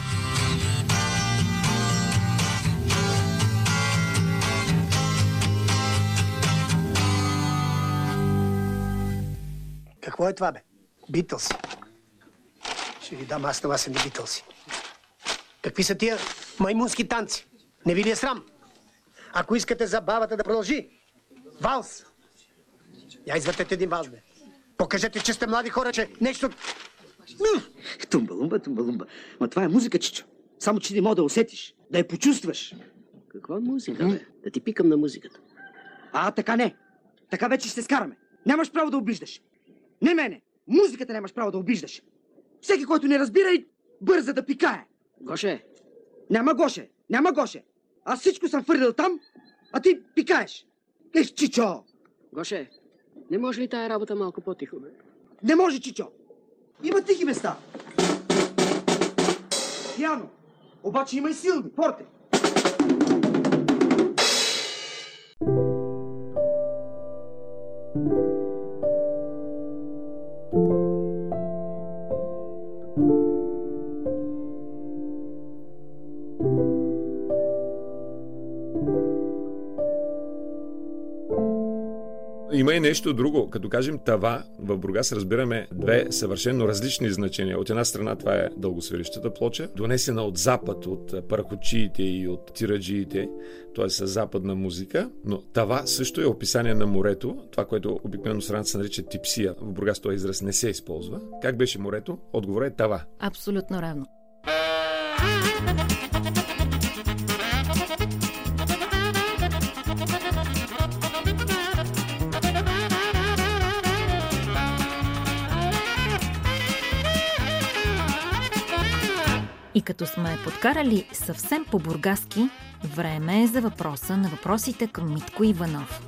Какво е това, бе? Битълси. Ще ви дам аз на вас едни битълси. Какви са тия маймунски танци? Не ви ли е срам? Ако искате забавата да продължи, валс. Я извъртете един валс, бе. Покажете, че сте млади хора, че нещо... Тумба-лумба, тумба-лумба. Ма това е музика, Чичо. Само, че не мога да усетиш, да я почувстваш. Каква музика, бе? Да ти пикам на музиката. А, така не. Така вече ще се скараме. Нямаш право да обиждаш. Не мене. Музиката нямаш право да обиждаш. Всеки, който не разбира и бърза да пикае. Гоше. Няма Гоше. Няма Гоше. Аз всичко съм фърлил там, а ти пикаеш. Еш, Чичо! Гоше, не може ли тая работа малко по-тихо, бе? Не може, Чичо! Има тихи места. Пиано. Обаче има и силни. Порте. Има и нещо друго. Като кажем тава, в Бургас разбираме две съвършено различни значения. От една страна това е дългосвирищата плоча, донесена от запад, от парахочиите и от тираджиите, т.е. с западна музика, но тава също е описание на морето, това, което обикновено страната се нарича типсия. В Бургас този израз не се използва. Как беше морето? Отговорът е тава. Абсолютно равно. И като сме подкарали съвсем по-бургаски, време е за въпроса на въпросите към Митко Иванов.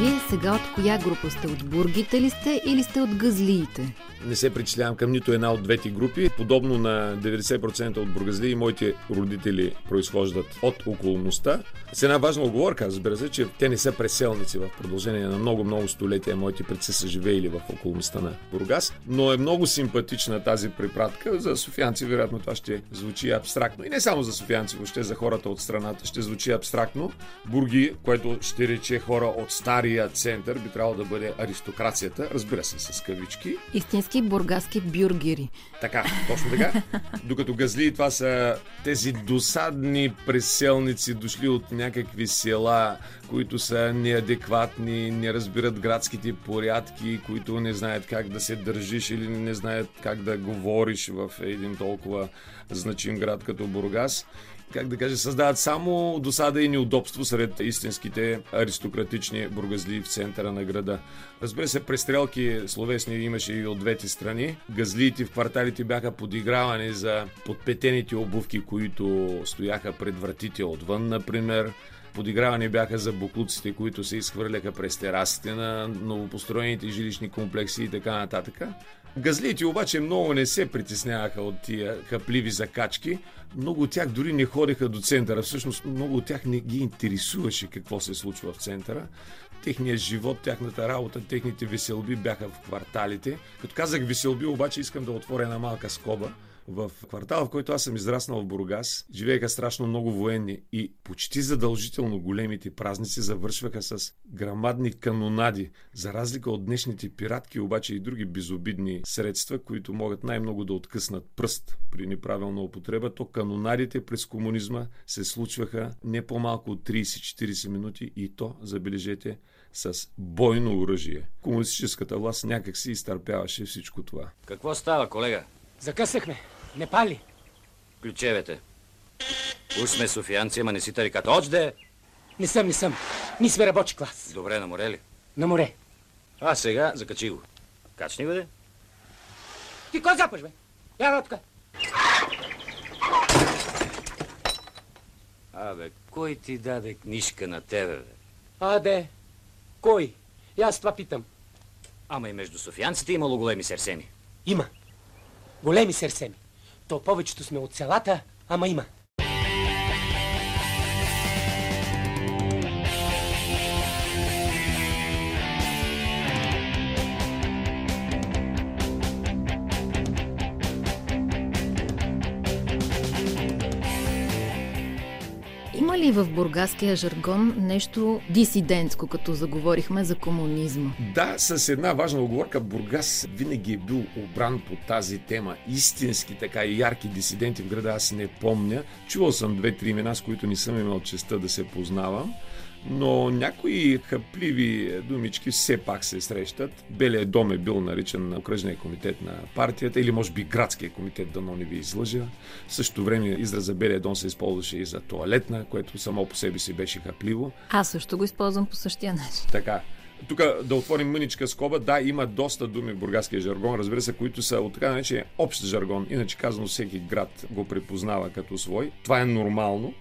Вие сега от коя група сте? От бургите ли сте или сте от газлиите? не се причислявам към нито една от двете групи. Подобно на 90% от бургазли и моите родители произхождат от околността. С една важна оговорка, разбира се, че те не са преселници в продължение на много-много столетия. Моите предци са живеели в околността на Бургас, но е много симпатична тази препратка. За софианци, вероятно, това ще звучи абстрактно. И не само за софианци, въобще за хората от страната ще звучи абстрактно. Бурги, което ще рече хора от стария център, би трябвало да бъде аристокрацията, разбира се, с кавички. Истински бургаски бюргери. Така, точно така. Докато газли това са тези досадни преселници, дошли от някакви села, които са неадекватни, не разбират градските порядки, които не знаят как да се държиш или не знаят как да говориш в един толкова значим град като Бургас как да кажа, създават само досада и неудобство сред истинските аристократични бургазли в центъра на града. Разбира се, престрелки словесни имаше и от двете страни. Газлиите в кварталите бяха подигравани за подпетените обувки, които стояха пред вратите отвън, например. Подигравани бяха за буклуците, които се изхвърляха през терасите на новопостроените жилищни комплекси и така нататък. Газлиите обаче много не се притесняваха от тия хапливи закачки. Много от тях дори не ходеха до центъра. Всъщност много от тях не ги интересуваше какво се случва в центъра. Техният живот, тяхната работа, техните веселби бяха в кварталите. Като казах веселби, обаче искам да отворя една малка скоба. В квартала, в който аз съм израснал в Бургас, живееха страшно много военни и почти задължително големите празници завършваха с грамадни канонади, за разлика от днешните пиратки, обаче и други безобидни средства, които могат най-много да откъснат пръст при неправилна употреба, то канонадите през комунизма се случваха не по-малко от 30-40 минути и то, забележете, с бойно оръжие. Комунистическата власт някак си изтърпяваше всичко това. Какво става, колега? Закъсахме. Не пали. Ключевете. Уж сме софиянци, ама не си тарикат. Очде! Не съм, не съм. Ние сме рабочи клас. Добре, на море ли? На море. А сега закачи го. Качни бъде. Ти кой запаш, бе? Я тук. Абе, кой ти даде книжка на тебе, бе? А, де. Кой? И аз това питам. Ама и между софиянците имало големи серсени. Има. Големи серсеми. То повечето сме от селата, ама има. Ли в бургаския жаргон нещо дисидентско, като заговорихме за комунизма? Да, с една важна оговорка, Бургас винаги е бил обран по тази тема. Истински така ярки дисиденти в града аз не помня. Чувал съм две-три имена, с които не съм имал честа да се познавам но някои хапливи думички все пак се срещат. Белият дом е бил наричан на окръжния комитет на партията или може би градския комитет, да не ви излъжа. В същото време израза Белия дом се използваше и за туалетна, което само по себе си беше хапливо. Аз също го използвам по същия начин. Така. Тук да отворим мъничка скоба. Да, има доста думи в бургаския жаргон, разбира се, които са от така наречения общ жаргон. Иначе казано, всеки град го препознава като свой. Това е нормално,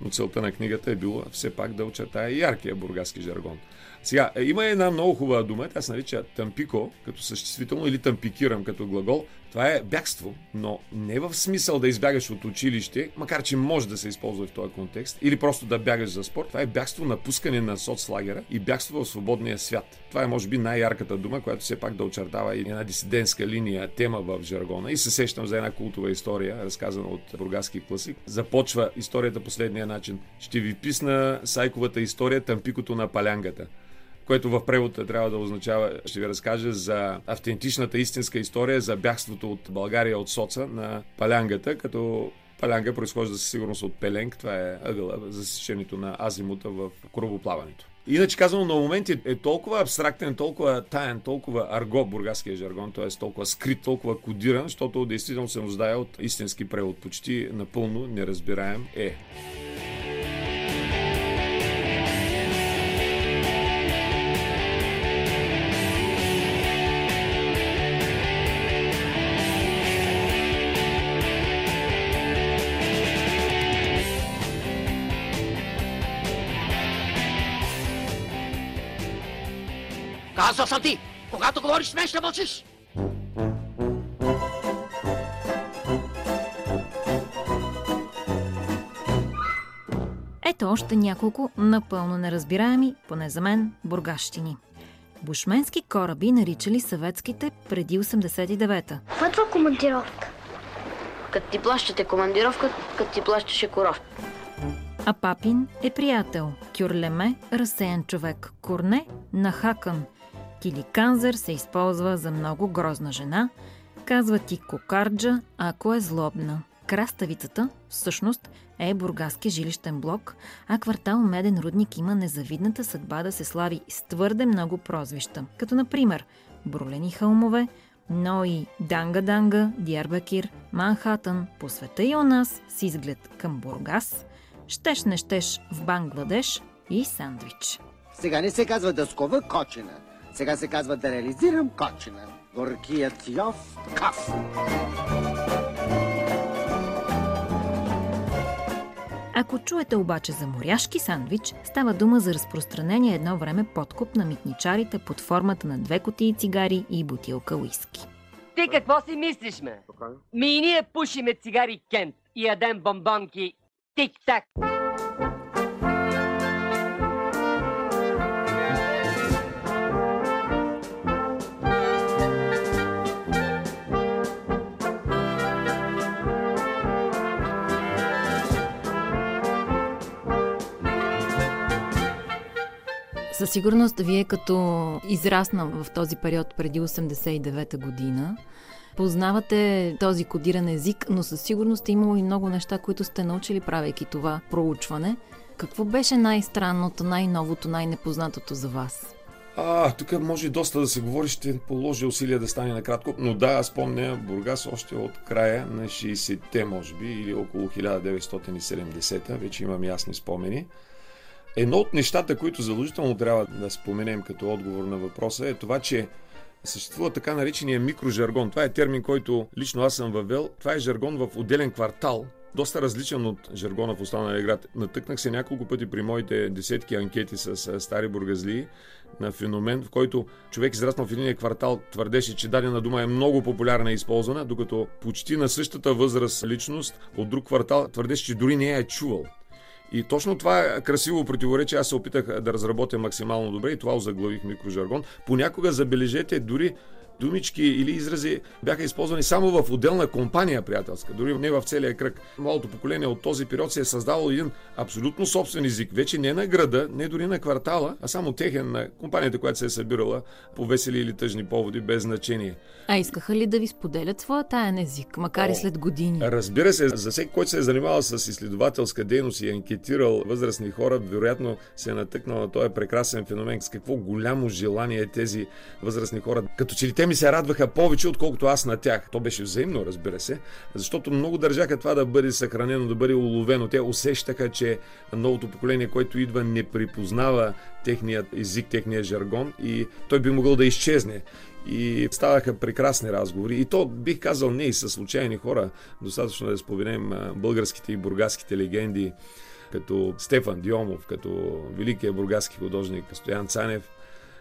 но целта на книгата е било все пак да очертая яркия бургаски жаргон. Сега, има една много хубава дума, тя се нарича тъмпико, като съществително, или тъмпикирам като глагол. Това е бягство, но не в смисъл да избягаш от училище, макар че може да се използва в този контекст, или просто да бягаш за спорт. Това е бягство напускане на соцлагера и бягство в свободния свят. Това е, може би, най-ярката дума, която все пак да очертава и една дисидентска линия, тема в жаргона. И се сещам за една култова история, разказана от бургаски класик. Започва историята последния начин. Ще ви писна сайковата история Тъмпикото на палянгата което в превод трябва да означава, ще ви разкажа за автентичната истинска история за бягството от България от Соца на Палянгата, като Палянга произхожда със сигурност от Пеленг, това е ъгъла за сечението на азимута в корабоплаването. Иначе казано, на моменти е толкова абстрактен, толкова таен, толкова арго бургаския жаргон, т.е. толкова скрит, толкова кодиран, защото действително се нуждае от истински превод. Почти напълно неразбираем е. Съм ти! Когато говориш с мен, ще мълчиш! Ето още няколко напълно неразбираеми, поне за мен, бургащини. Бушменски кораби наричали съветските преди 89-та. Какво е това командировка? Като ти плащате командировка, като ти плащаше коров. А Папин е приятел. Кюрлеме – разсеян човек. Курне – нахакан. Киликанзер се използва за много грозна жена. Казва ти кокарджа, ако е злобна. Краставицата, всъщност, е бургаски жилищен блок, а квартал Меден рудник има незавидната съдба да се слави с твърде много прозвища, като например Брулени хълмове, но и Данга-Данга, Диарбакир, Манхатън, по света и у нас с изглед към Бургас, щеш не щеш в Бангладеш и сандвич. Сега не се казва дъскова кочина. Сега се казва да реализирам кочина. Горкият Йов Каф. Ако чуете обаче за моряшки сандвич, става дума за разпространение едно време подкуп на митничарите под формата на две котии цигари и бутилка уиски. Ти какво си мислиш, ме? Ми и ние пушиме цигари Кент и ядем бомбонки тик-так. Със сигурност, вие като израсна в този период преди 89-та година, познавате този кодиран език, но със сигурност е имало и много неща, които сте научили, правейки това проучване. Какво беше най-странното, най-новото, най-непознатото за вас? А, тук може доста да се говори, ще положи усилия да стане накратко, но да, аз помня Бургас още от края на 60-те, може би, или около 1970-та, вече имам ясни спомени. Едно от нещата, които задължително трябва да споменем като отговор на въпроса е това, че съществува така наречения микрожаргон. Това е термин, който лично аз съм въвел. Това е жаргон в отделен квартал, доста различен от жаргона в останалия град. Натъкнах се няколко пъти при моите десетки анкети с стари бургазли на феномен, в който човек израснал в един квартал твърдеше, че дадена дума е много популярна и използвана, докато почти на същата възраст личност от друг квартал твърдеше, че дори не я е чувал. И точно това красиво противоречие. Аз се опитах да разработя максимално добре и това озаглавих микрожаргон. Понякога, забележете, дори думички или изрази бяха използвани само в отделна компания приятелска, дори не в целия кръг. Малото поколение от този период се е създавало един абсолютно собствен език, вече не на града, не дори на квартала, а само техен на компанията, която се е събирала по весели или тъжни поводи, без значение. А искаха ли да ви споделят своя таен език, макар О, и след години? Разбира се, за всеки, който се е занимавал с изследователска дейност и е анкетирал възрастни хора, вероятно се е натъкнал на този прекрасен феномен, с какво голямо желание тези възрастни хора, като че ли те ми се радваха повече, отколкото аз на тях. То беше взаимно, разбира се, защото много държаха това да бъде съхранено, да бъде уловено. Те усещаха, че новото поколение, което идва, не припознава техният език, техния жаргон и той би могъл да изчезне. И ставаха прекрасни разговори. И то бих казал не и с случайни хора. Достатъчно да споменем българските и бургаските легенди, като Стефан Диомов, като великия бургаски художник Стоян Цанев,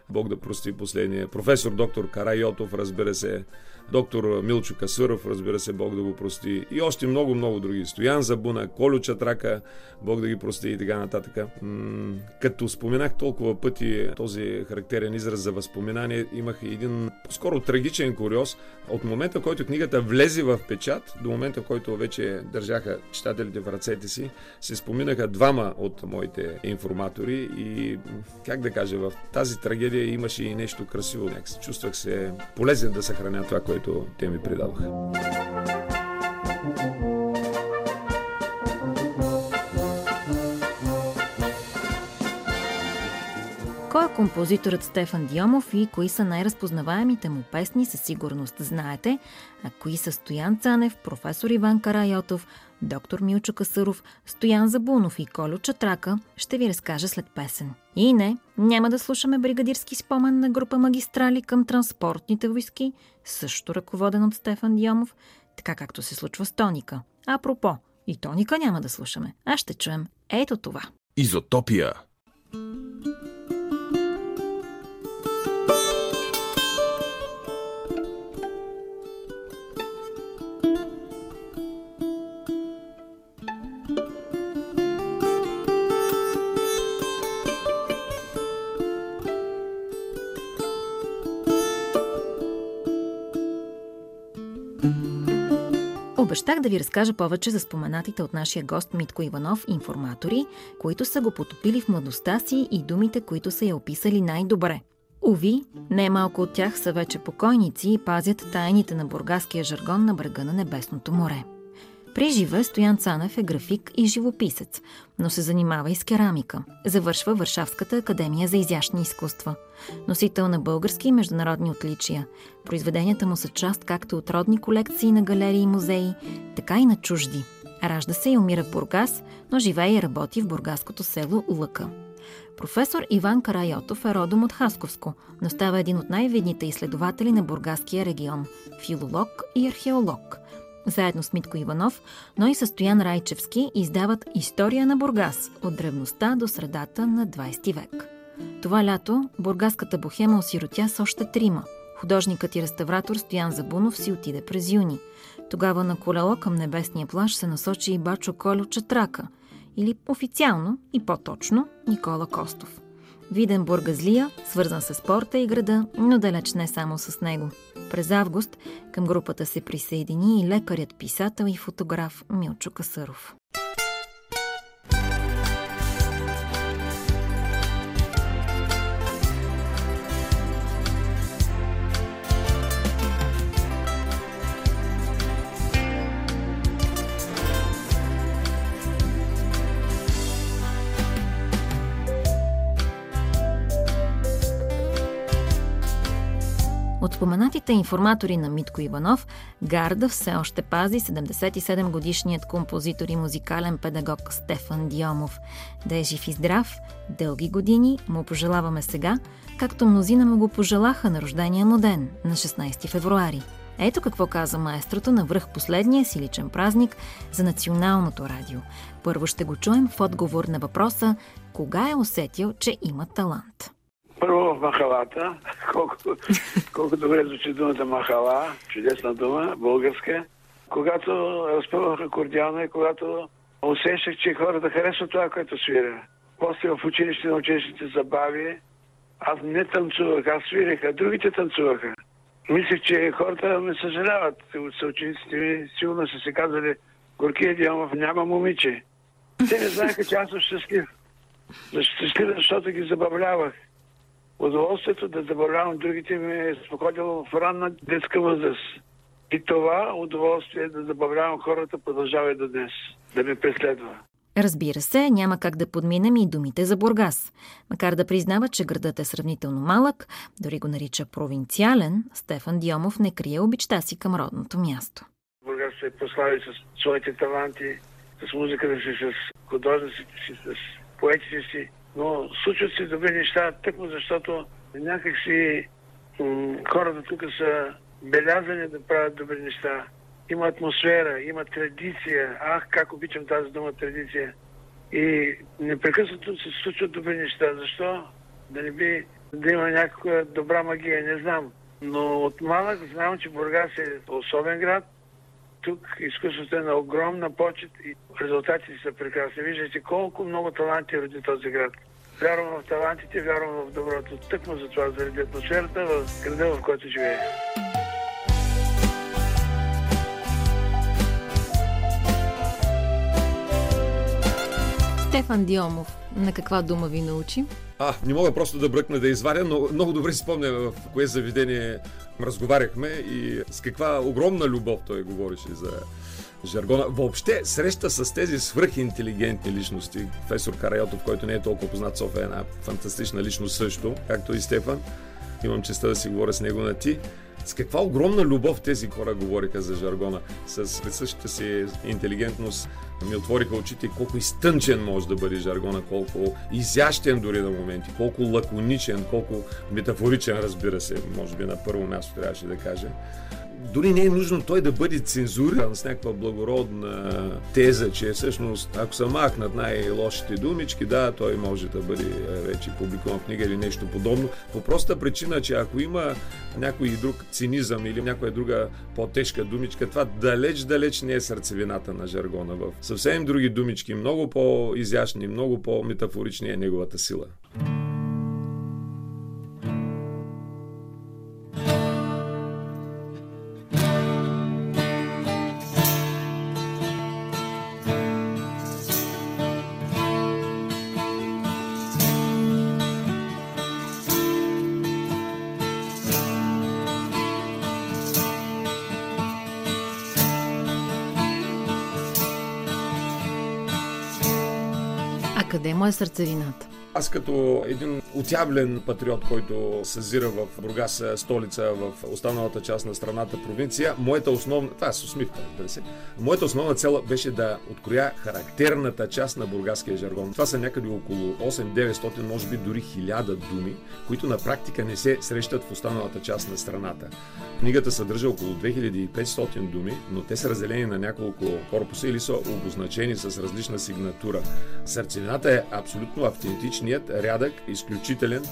Бог да прости последния, професор доктор Карайотов, разбира се, доктор Милчо Касуров, разбира се, Бог да го прости, и още много-много други. Стоян Забуна, Колю Чатрака, Бог да ги прости и така нататък. М- като споменах толкова пъти този характерен израз за възпоминание, имах един скоро трагичен куриоз. От момента, в който книгата влезе в печат, до момента, в който вече държаха читателите в ръцете си, се споминаха двама от моите информатори и, как да кажа, в тази трагедия имаше и нещо красиво. Чувствах се полезен да съхраня това, което което те ми предадоха. Кой е композиторът Стефан Диомов и кои са най-разпознаваемите му песни, със сигурност знаете, а кои са Стоян Цанев, професор Иван Карайотов, доктор Милчо Касъров, Стоян Забунов и Колю Чатрака, ще ви разкажа след песен. И не, няма да слушаме бригадирски спомен на група магистрали към транспортните войски, също ръководен от Стефан Диомов, така както се случва с Тоника. Апропо, и Тоника няма да слушаме, а ще чуем ето това. Изотопия Обещах да ви разкажа повече за споменатите от нашия гост Митко Иванов информатори, които са го потопили в младостта си и думите, които са я описали най-добре. Уви, не малко от тях са вече покойници и пазят тайните на бургаския жаргон на брега на Небесното море. При живе Стоян Цанев е график и живописец, но се занимава и с керамика. Завършва Варшавската академия за изящни изкуства. Носител на български и международни отличия. Произведенията му са част както от родни колекции на галерии и музеи, така и на чужди. Ражда се и умира в Бургас, но живее и работи в бургаското село Лъка. Професор Иван Карайотов е родом от Хасковско, но става един от най-видните изследователи на бургаския регион – филолог и археолог – заедно с Митко Иванов, но и с Стоян Райчевски издават История на Бургас от древността до средата на 20 век. Това лято бургаската бохема осиротя с още трима. Художникът и реставратор Стоян Забунов си отиде през юни. Тогава на колело към небесния плаж се насочи и Бачо Колю Чатрака, или официално и по-точно Никола Костов. Виден бургазлия, свързан с спорта и града, но далеч не само с него. През август към групата се присъедини и лекарят, писател и фотограф Милчо Касъров. От споменатите информатори на Митко Иванов, гарда все още пази 77-годишният композитор и музикален педагог Стефан Диомов. Да е жив и здрав, дълги години му пожелаваме сега, както мнозина му го пожелаха на рождения му ден, на 16 февруари. Ето какво каза маестрото на връх последния си личен празник за Националното радио. Първо ще го чуем в отговор на въпроса кога е усетил, че има талант. Първо в махалата, колко, колко добре звучи думата махала, чудесна дума, българска. Когато разпъвах акордеона и когато усещах, че хората харесват това, което свиря. После в училище на училищните забави, аз не танцувах, аз свирих, а другите танцуваха. Мислех, че хората ме съжаляват. Съучениците ми сигурно са се казали, Горкия Диомов няма момиче. Те не знаеха, че аз съм щастлив. Щастлив, защото ги забавлявах удоволствието да забавлявам другите ми е споходило в ранна детска възраст. И това удоволствие да забавлявам хората продължава и до днес, да ме преследва. Разбира се, няма как да подминем и думите за Бургас. Макар да признава, че градът е сравнително малък, дори го нарича провинциален, Стефан Диомов не крие обичта си към родното място. Бургас се прослави с своите таланти, с музиката си, с художниците си, с поетите си. Но случват се добри неща, тъкмо защото някакси м- хората тук са белязани да правят добри неща. Има атмосфера, има традиция. Ах, как обичам тази дума традиция. И непрекъснато се случват добри неща. Защо? Да не би да има някаква добра магия, не знам. Но от малък знам, че Бургас е особен град. Тук изкуството е на огромна почет и резултатите са прекрасни. Виждате колко много таланти роди този град. Вярвам в талантите, вярвам в доброто. Тъкмо за това, заради атмосферата в града, в който живее. Стефан Диомов, на каква дума ви научи? А, не мога просто да бръкна да изваря, но много добре си спомня в кое заведение разговаряхме и с каква огромна любов той говореше за жаргона. Въобще, среща с тези свръхинтелигентни личности, професор Карайотов, който не е толкова познат София, е една фантастична личност също, както и Стефан. Имам честа да си говоря с него на ти. С каква огромна любов тези хора говориха за жаргона. С присъщата си интелигентност ми отвориха очите колко изтънчен може да бъде жаргона, колко изящен дори на моменти, колко лаконичен, колко метафоричен, разбира се, може би на първо място трябваше да кажа дори не е нужно той да бъде цензуриран с някаква благородна теза, че всъщност ако са махнат най-лошите думички, да, той може да бъде вече публикуван книга или нещо подобно. По проста причина, че ако има някой друг цинизъм или някоя друга по-тежка думичка, това далеч-далеч не е сърцевината на жаргона. В съвсем други думички, много по-изящни, много по-метафорични е неговата сила. Е сърцевината? Аз като един отявлен патриот, който съзира в Бургас столица, в останалата част на страната провинция. Моята основна, това е с усмивка, разбира се, моята основна цел беше да откроя характерната част на бургаския жаргон. Това са някъде около 8-900, може би дори 1000 думи, които на практика не се срещат в останалата част на страната. Книгата съдържа около 2500 думи, но те са разделени на няколко корпуса или са обозначени с различна сигнатура. Сърцевината е абсолютно автентичният, рядък, изключителен,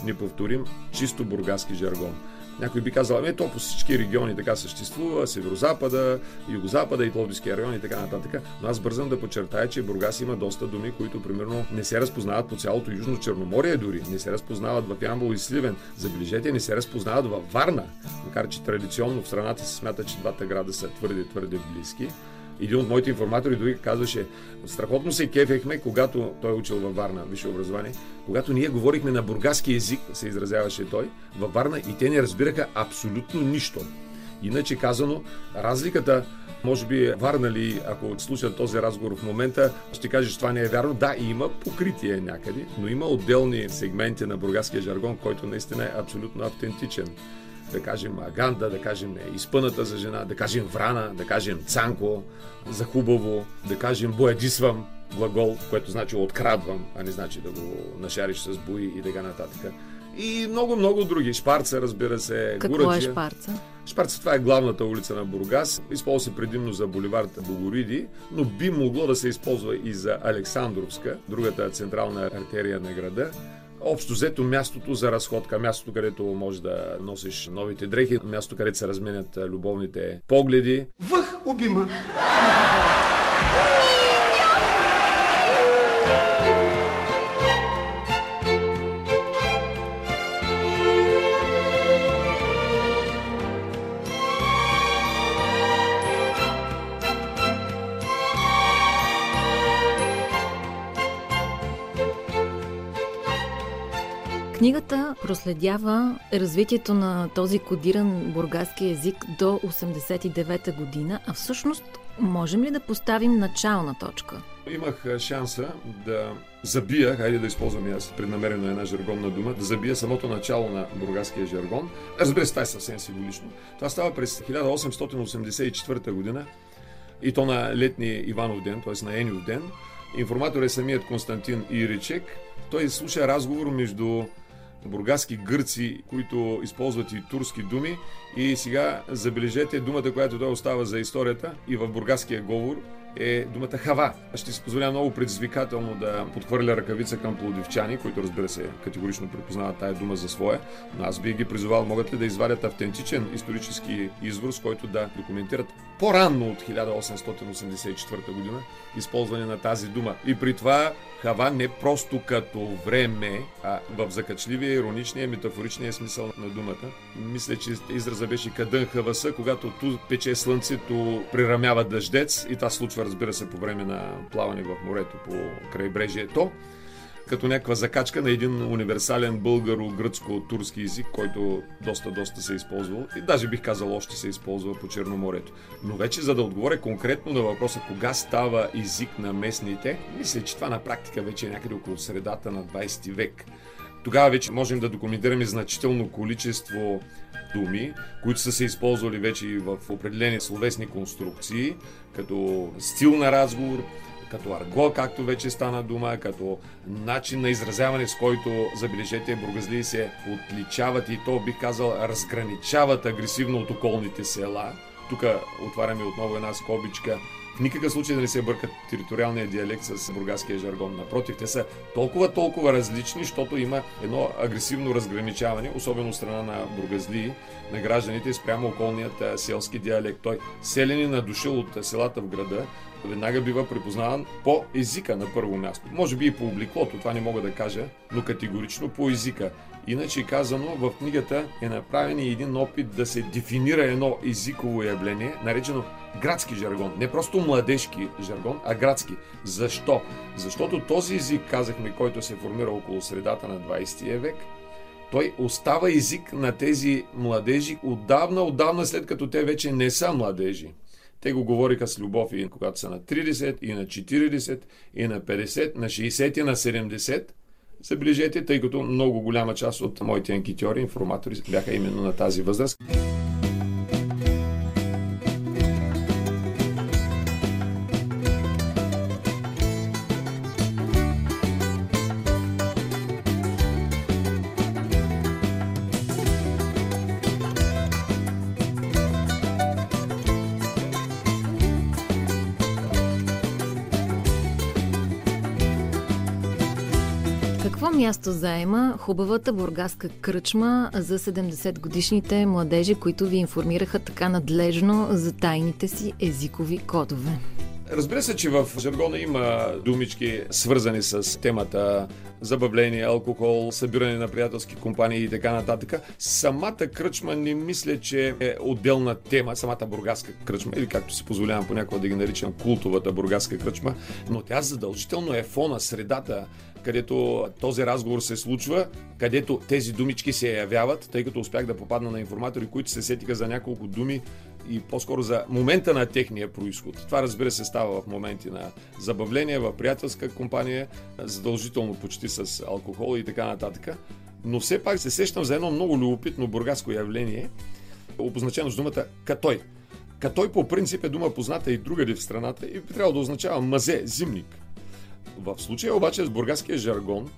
неповторим, чисто бургаски жаргон. Някой би казал, ами то по всички региони така съществува, Северо-Запада, Юго-Запада и Пловдивския район и така нататък. Но аз бързам да подчертая, че Бургас има доста думи, които примерно не се разпознават по цялото Южно Черноморие дори, не се разпознават в Ямбол и Сливен. Забележете, не се разпознават във Варна, макар че традиционно в страната се смята, че двата града са твърде, твърде близки. Един от моите информатори дори казваше, страхотно се кефехме, когато той е учил във Варна, висше образование, когато ние говорихме на бургаски язик, се изразяваше той, във Варна и те не разбираха абсолютно нищо. Иначе казано, разликата може би Варна ли, ако слушат този разговор в момента, ще каже, че това не е вярно. Да, има покритие някъде, но има отделни сегменти на бургаския жаргон, който наистина е абсолютно автентичен да кажем Аганда, да кажем Изпъната за жена, да кажем Врана, да кажем Цанко за хубаво, да кажем Боядисвам, глагол, което значи открадвам, а не значи да го нашариш с бои и така нататък. И много-много други. Шпарца, разбира се. Какво Гураджия. е Шпарца? Шпарца това е главната улица на Бургас. Използва се предимно за буливард Богориди, но би могло да се използва и за Александровска, другата централна артерия на града. Общо взето мястото за разходка, мястото, където можеш да носиш новите дрехи, мястото, където се разменят любовните погледи. Въх, обима! Книгата проследява развитието на този кодиран бургаски език до 89-та година, а всъщност можем ли да поставим начална точка? Имах шанса да забия, хайде да използвам и аз преднамерено една жаргонна дума, да забия самото начало на бургаския жаргон. Разбира се, това е съвсем символично. Това става през 1884 година и то на летни Иванов ден, т.е. на Енив ден. Информатор е самият Константин Иричек. Той слуша разговор между бургаски гърци, които използват и турски думи. И сега забележете думата, която той остава за историята и в бургаския говор е думата хава. Ще си позволя много предизвикателно да подхвърля ръкавица към плодивчани, които разбира се категорично припознават тая дума за своя, но аз би ги призовал, могат ли да извадят автентичен исторически извор, с който да документират по-ранно от 1884 година използване на тази дума. И при това хава не просто като време, а в закачливия, ироничния, метафоричния смисъл на думата. Мисля, че израза беше кадън хаваса, когато ту пече слънцето, прирамява дъждец и това случва, разбира се, по време на плаване в морето по крайбрежието като някаква закачка на един универсален българо-гръцко-турски език, който доста-доста се е използвал и даже бих казал още се използва по Черноморието. Но вече за да отговоря конкретно на въпроса кога става език на местните, мисля, че това на практика вече е някъде около средата на 20 век. Тогава вече можем да документираме значително количество думи, които са се използвали вече и в определени словесни конструкции, като стил на разговор, като арго, както вече стана дума, като начин на изразяване, с който, забележете, бургазли се отличават и то, бих казал, разграничават агресивно от околните села. Тук отваряме отново една скобичка. В никакъв случай да не се бъркат териториалния диалект с бургаския жаргон. Напротив, те са толкова, толкова различни, защото има едно агресивно разграничаване, особено от страна на бургазли, на гражданите спрямо околният селски диалект. Той селени надушил от селата в града, веднага бива припознаван по езика на първо място. Може би и по обликлото, това не мога да кажа, но категорично по езика. Иначе казано, в книгата е направен и един опит да се дефинира едно езиково явление, наречено градски жаргон. Не просто младежки жаргон, а градски. Защо? Защото този език, казахме, който се формира около средата на 20 век, той остава език на тези младежи отдавна, отдавна след като те вече не са младежи. Те го говориха с любов и когато са на 30, и на 40, и на 50, на 60, и на 70, Забележете, тъй като много голяма част от моите анкетьори, информатори бяха именно на тази възраст. Място заема хубавата бургаска кръчма за 70 годишните младежи, които ви информираха така надлежно за тайните си езикови кодове? Разбира се, че в жаргона има думички, свързани с темата забавление, алкохол, събиране на приятелски компании и така нататък. Самата кръчма не мисля, че е отделна тема, самата бургаска кръчма, или както си позволявам понякога да ги наричам култовата бургаска кръчма, но тя задължително е фона, средата, където този разговор се случва, където тези думички се явяват, тъй като успях да попадна на информатори, които се сетиха за няколко думи и по-скоро за момента на техния происход. Това разбира се става в моменти на забавление, в приятелска компания, задължително почти с алкохол и така нататък. Но все пак се сещам за едно много любопитно бургаско явление, обозначено с думата катой. Катой по принцип е дума позната и другаде в страната и би трябвало да означава мазе, зимник. В случая обаче с бургаския жаргон,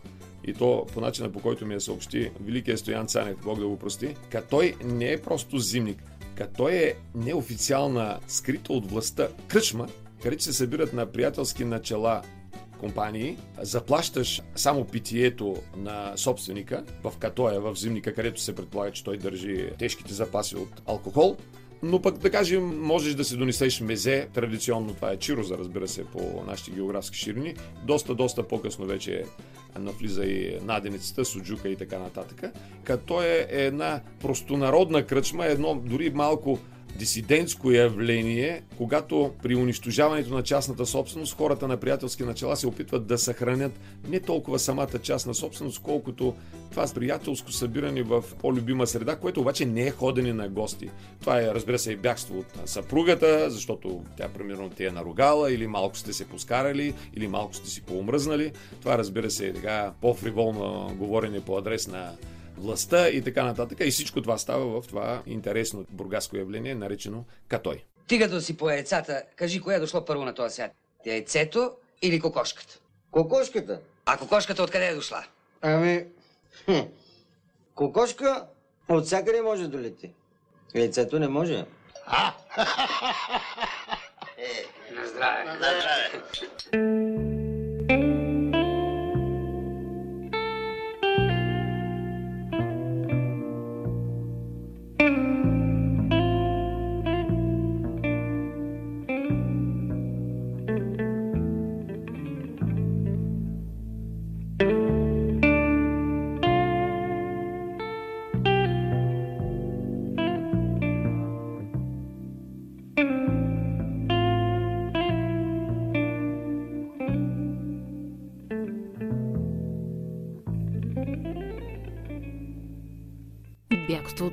и то по начина по който ми е съобщи великият Стоян Цанев, Бог да го прости, Катой не е просто зимник. Катой е неофициална, скрита от властта кръчма, където се събират на приятелски начала компании, заплащаш само питието на собственика в Катоя, в зимника, където се предполага, че той държи тежките запаси от алкохол, но пък да кажем, можеш да се донесеш мезе, традиционно това е чироза, разбира се, по нашите географски ширини. Доста, доста по-късно вече навлиза и наденицата, суджука и така нататък. Като е една простонародна кръчма, едно дори малко дисидентско явление, когато при унищожаването на частната собственост хората на приятелски начала се опитват да съхранят не толкова самата частна собственост, колкото това приятелско събиране в по-любима среда, което обаче не е ходене на гости. Това е, разбира се, и бягство от съпругата, защото тя примерно те е наругала, или малко сте се поскарали, или малко сте си поумръзнали. Това, разбира се, е така по-фриволно говорене по адрес на властта и така нататък. И всичко това става в това интересно бургаско явление, наречено Катой. Ти като си по яйцата, кажи, кое е дошло първо на този свят? Яйцето или кокошката? Кокошката? А кокошката откъде е дошла? Ами, хм, кокошка от всякъде може да долети. Яйцето не може. На здраве. На здраве.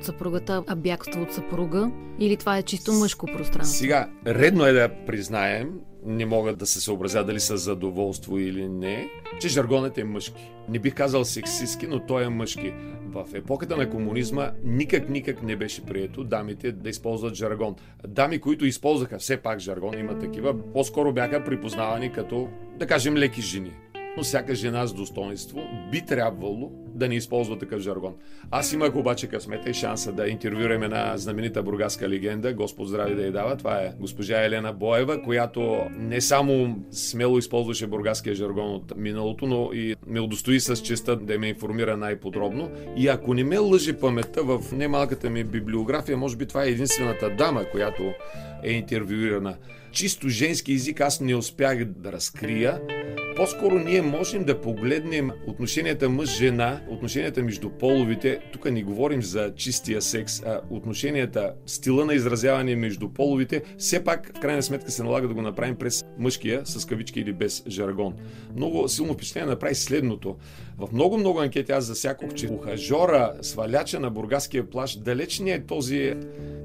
От съпругата, а бягство от съпруга? Или това е чисто мъжко пространство? Сега, редно е да признаем, не мога да се съобразя дали с задоволство или не, че жаргонът е мъжки. Не бих казал сексистски, но той е мъжки. В епохата на комунизма никак, никак не беше прието дамите да използват жаргон. Дами, които използваха все пак жаргон, има такива, по-скоро бяха припознавани като, да кажем, леки жени но всяка жена с достоинство би трябвало да не използва такъв жаргон. Аз имах обаче късмета и шанса да интервюрам една знаменита бургаска легенда, Господ здрави да я дава. Това е госпожа Елена Боева, която не само смело използваше бургаския жаргон от миналото, но и ме удостои с честа да ме информира най-подробно. И ако не ме лъжи паметта, в немалката ми библиография, може би това е единствената дама, която е интервюирана. Чисто женски език аз не успях да разкрия, по-скоро ние можем да погледнем отношенията мъж-жена, отношенията между половите. Тук не говорим за чистия секс, а отношенията, стила на изразяване между половите. Все пак, в крайна сметка, се налага да го направим през мъжкия, с кавички или без жаргон. Много силно впечатление направи следното. В много-много анкети аз засякох, че ухажора, сваляча на бургаския плаш, далеч не е този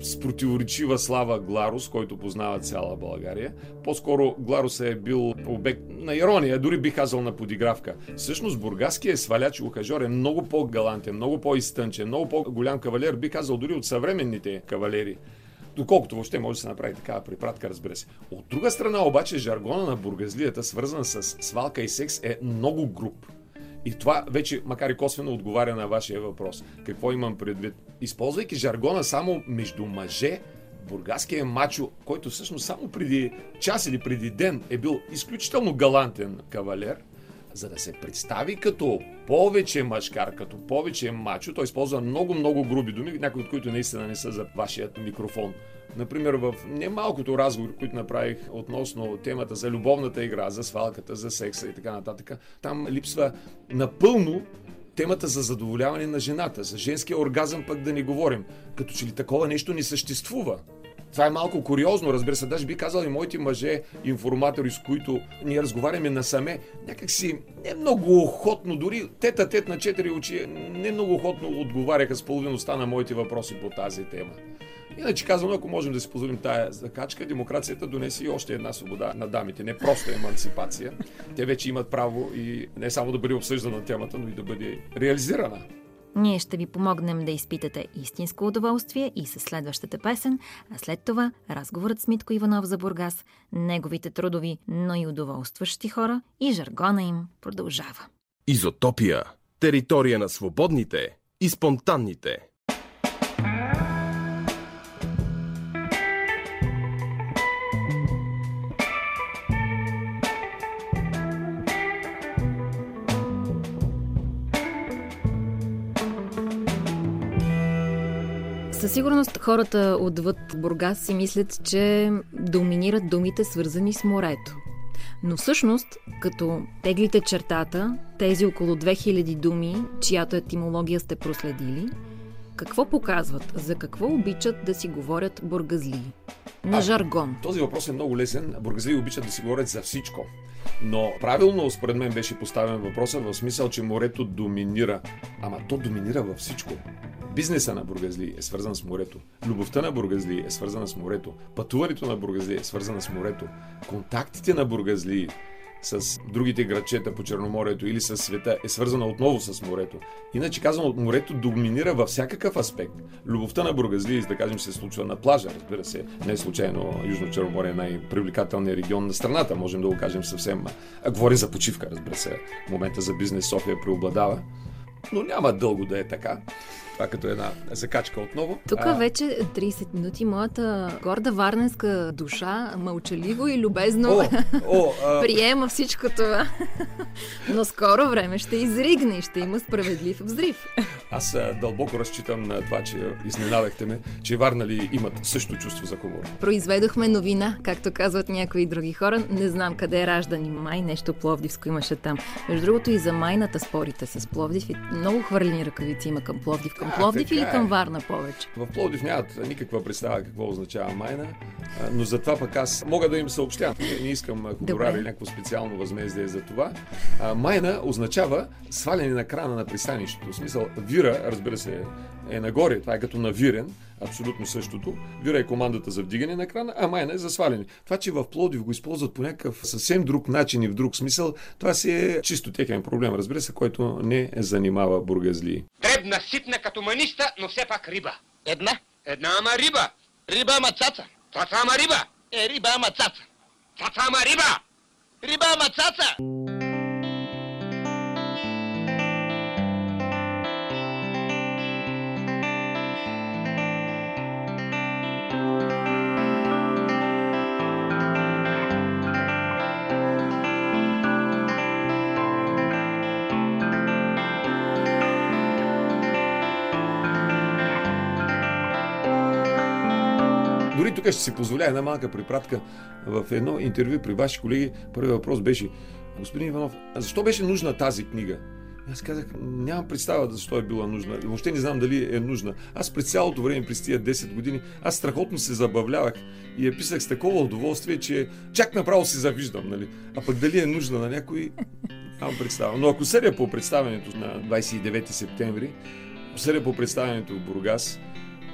с противоречива слава Гларус, който познава цяла България. По-скоро Гларус е бил обект на ирония, дори бих казал на подигравка. Всъщност бургаският сваляч Ухажор е много по-галантен, много по-изтънчен, много по-голям кавалер, бих казал дори от съвременните кавалери. Доколкото въобще може да се направи такава препратка, разбира се. От друга страна обаче жаргона на бургазлията, свързан с свалка и секс, е много груб. И това вече, макар и косвено, отговаря на вашия въпрос. Какво имам предвид? Използвайки жаргона само между мъже, бургаският мачо, който всъщност само преди час или преди ден е бил изключително галантен кавалер, за да се представи като повече мъжкар, като повече мачо, той използва много-много груби думи, някои от които наистина не са за вашият микрофон. Например, в немалкото разговори, които направих относно темата за любовната игра, за свалката, за секса и така нататък, там липсва напълно темата за задоволяване на жената, за женския оргазъм пък да не говорим. Като че ли такова нещо не съществува. Това е малко куриозно, разбира се. Даже би казал и моите мъже, информатори, с които ние разговаряме насаме, някак си не много охотно, дори тета тет на четири очи, не много охотно отговаряха с половиността на моите въпроси по тази тема. Иначе казвам, ако можем да си позволим тая закачка, демокрацията донесе и още една свобода на дамите. Не просто емансипация. Те вече имат право и не само да бъде обсъждана темата, но и да бъде реализирана. Ние ще ви помогнем да изпитате истинско удоволствие и със следващата песен, а след това разговорът с Митко Иванов за Бургас, неговите трудови, но и удоволстващи хора и жаргона им продължава. Изотопия. Територия на свободните и спонтанните. Със сигурност хората отвъд Бургас си мислят, че доминират думите свързани с морето. Но всъщност, като теглите чертата, тези около 2000 думи, чиято етимология сте проследили, какво показват, за какво обичат да си говорят бургазлии? На А, жаргон. Този въпрос е много лесен. Бургазли обичат да си говорят за всичко. Но правилно, според мен, беше поставен въпроса в смисъл, че морето доминира. Ама то доминира във всичко. Бизнеса на бургазли е свързан с морето. Любовта на бургазли е свързана с морето. Пътуването на бургазли е свързана с морето. Контактите на бургазли с другите градчета по Черноморието или с света е свързана отново с морето. Иначе казано, морето доминира във всякакъв аспект. Любовта на бургазли, да кажем, се случва на плажа, разбира се. Не случайно Южно Черноморие е най-привлекателният регион на страната, можем да го кажем съвсем. А, говори за почивка, разбира се. Момента за бизнес София преобладава. Но няма дълго да е така. Това като една закачка отново. Тук А, вече 30 минути моята горда варненска душа мълчаливо и любезно О, о, а- приема всичко това. Но скоро време ще изригне и ще има справедлив взрив. Аз а, дълбоко разчитам на това, че изненадахте ме, че варнали имат също чувство за хумор. Произведохме новина, както казват някои други хора. Не знам къде е раждан и май нещо Пловдивско имаше там. Между другото и за майната спорите с Пловдив и много хвърлени ръкавици има към Пловдив. Към Пловдив така или е. към Варна повече? В Пловдив нямат никаква представа какво означава майна, а, но затова пък аз мога да им съобщя. Не, искам а, хонорар или някакво специално възмездие за това. А, майна означава сваляне на крана на пристанището. В смисъл, вира, разбира се, е нагоре. Това е като навирен, абсолютно същото. Вира е командата за вдигане на крана, а майна е за сваляне. Това, че в Пловдив го използват по някакъв съвсем друг начин и в друг смисъл, това си е чисто техен проблем, разбира се, който не занимава бургазлии. Дребна, ситна като маниста, но все пак риба. Една? Една, ама риба. Риба, ама цаца. Цаца, ама риба. Е, риба, ама цаца. Цаца, ама риба. Риба, ама цаца. Дори тук ще си позволя една малка препратка. В едно интервю при ваши колеги, първият въпрос беше Господин Иванов, а защо беше нужна тази книга? Аз казах, нямам представа защо е била нужна. Въобще не знам дали е нужна. Аз през цялото време, през тия 10 години, аз страхотно се забавлявах и я писах с такова удоволствие, че чак направо си завиждам, нали? А пък дали е нужна на някой, нямам представа. Но ако съдя по представянето на 29 септември, съдя по представянето в Бургас,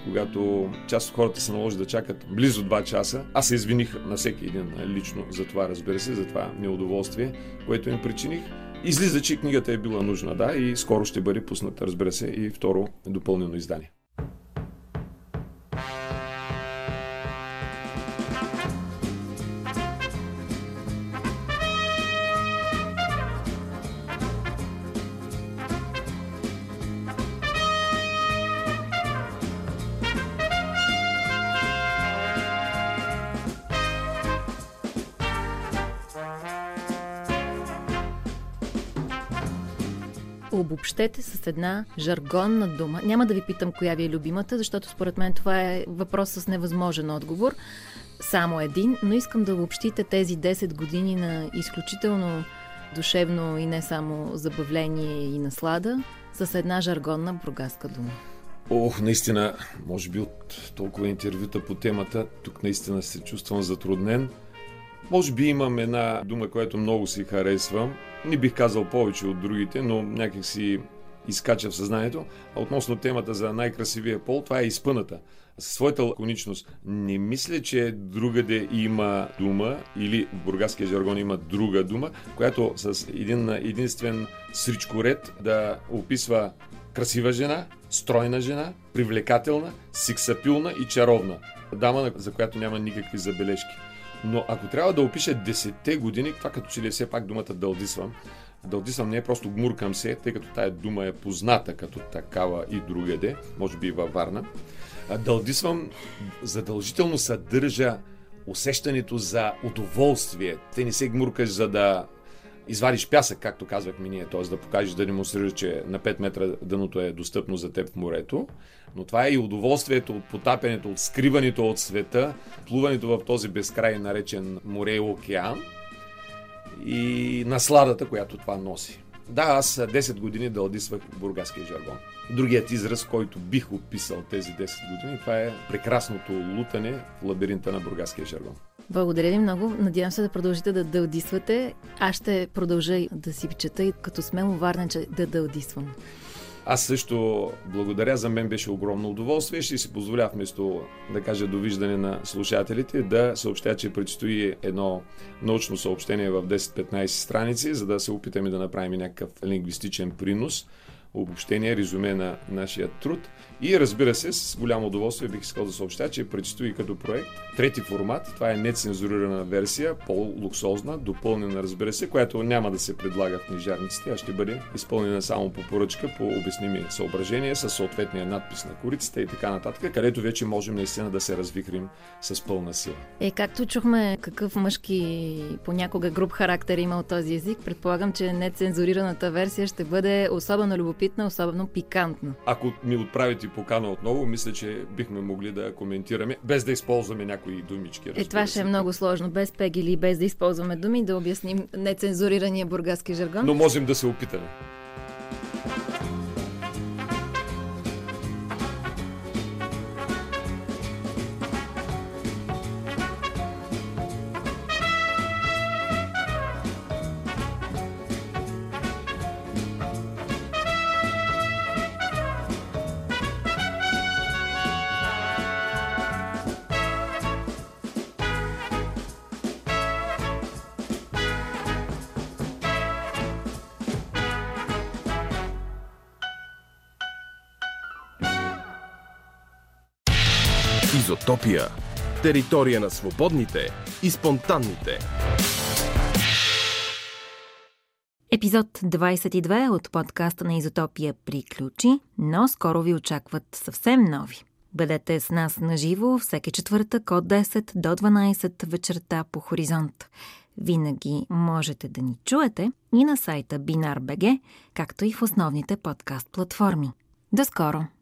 когато част от хората се наложи да чакат близо 2 часа, аз се извиних на всеки един лично за това, разбира се, за това неудоволствие, което им причиних. Излиза, че книгата е била нужна, да, и скоро ще бъде пусната, разбира се, и второ допълнено издание. Обобщете с една жаргонна дума. Няма да ви питам коя ви е любимата, защото според мен това е въпрос с невъзможен отговор. Само един, но искам да обобщите тези 10 години на изключително душевно и не само забавление и наслада с една жаргонна бургаска дума. Ох, наистина, може би от толкова интервюта по темата, тук наистина се чувствам затруднен. Може би имам една дума, която много си харесвам. Не бих казал повече от другите, но някак си изкача в съзнанието. А относно темата за най-красивия пол, това е изпъната. Със своята лаконичност. Не мисля, че другаде има дума или в бургаския жаргон има друга дума, която с един единствен сричкоред да описва красива жена, стройна жена, привлекателна, сиксапилна и чаровна. Дама, за която няма никакви забележки. Но ако трябва да опиша 10 години, това като че ли е все пак думата дълдисвам. Дълдисвам не е просто гмуркам се, тъй като тая дума е позната като такава и другаде, може би и във Варна. Дълдисвам задължително съдържа усещането за удоволствие. Те не се гмуркаш за да извадиш пясък, както казвахме ние, т.е. да покажеш, да демонстрираш, че на 5 метра дъното е достъпно за теб в морето, но това е и удоволствието от потапянето, от скриването от света, плуването в този безкрай наречен море и океан и насладата, която това носи. Да, аз 10 години дълдисвах бургаския жаргон. Другият израз, който бих описал тези 10 години, това е прекрасното лутане в лабиринта на бургаския жаргон. Благодаря ви много. Надявам се да продължите да дълдисвате. Аз ще продължа да си чета и като смело варнече да дълдисвам. Аз също благодаря, за мен беше огромно удоволствие. Ще си позволя вместо да кажа довиждане на слушателите да съобщя, че предстои едно научно съобщение в 10-15 страници, за да се опитаме да направим някакъв лингвистичен принос – обобщение, резюме на нашия труд. И разбира се, с голямо удоволствие бих искал да съобщя, че предстои като проект трети формат. Това е нецензурирана версия, по-луксозна, допълнена, разбира се, която няма да се предлага в книжарниците, а ще бъде изпълнена само по поръчка, по обясними съображения, с съответния надпис на корицата и така нататък, където вече можем наистина да се развихрим с пълна сила. Е, както чухме какъв мъжки понякога груп характер има от този език, предполагам, че нецензурираната версия ще бъде особено любопитна, особено пикантна. Ако ми отправите покана отново, мисля, че бихме могли да коментираме, без да използваме някои думички. Е, това ще е много сложно, без пеги или без да използваме думи, да обясним нецензурирания бургаски жаргон. Но можем да се опитаме. Изотопия. Територия на свободните и спонтанните. Епизод 22 от подкаста на Изотопия приключи, но скоро ви очакват съвсем нови. Бъдете с нас на живо всеки четвъртък от 10 до 12 вечерта по Хоризонт. Винаги можете да ни чуете и на сайта Binar.bg, както и в основните подкаст платформи. До скоро!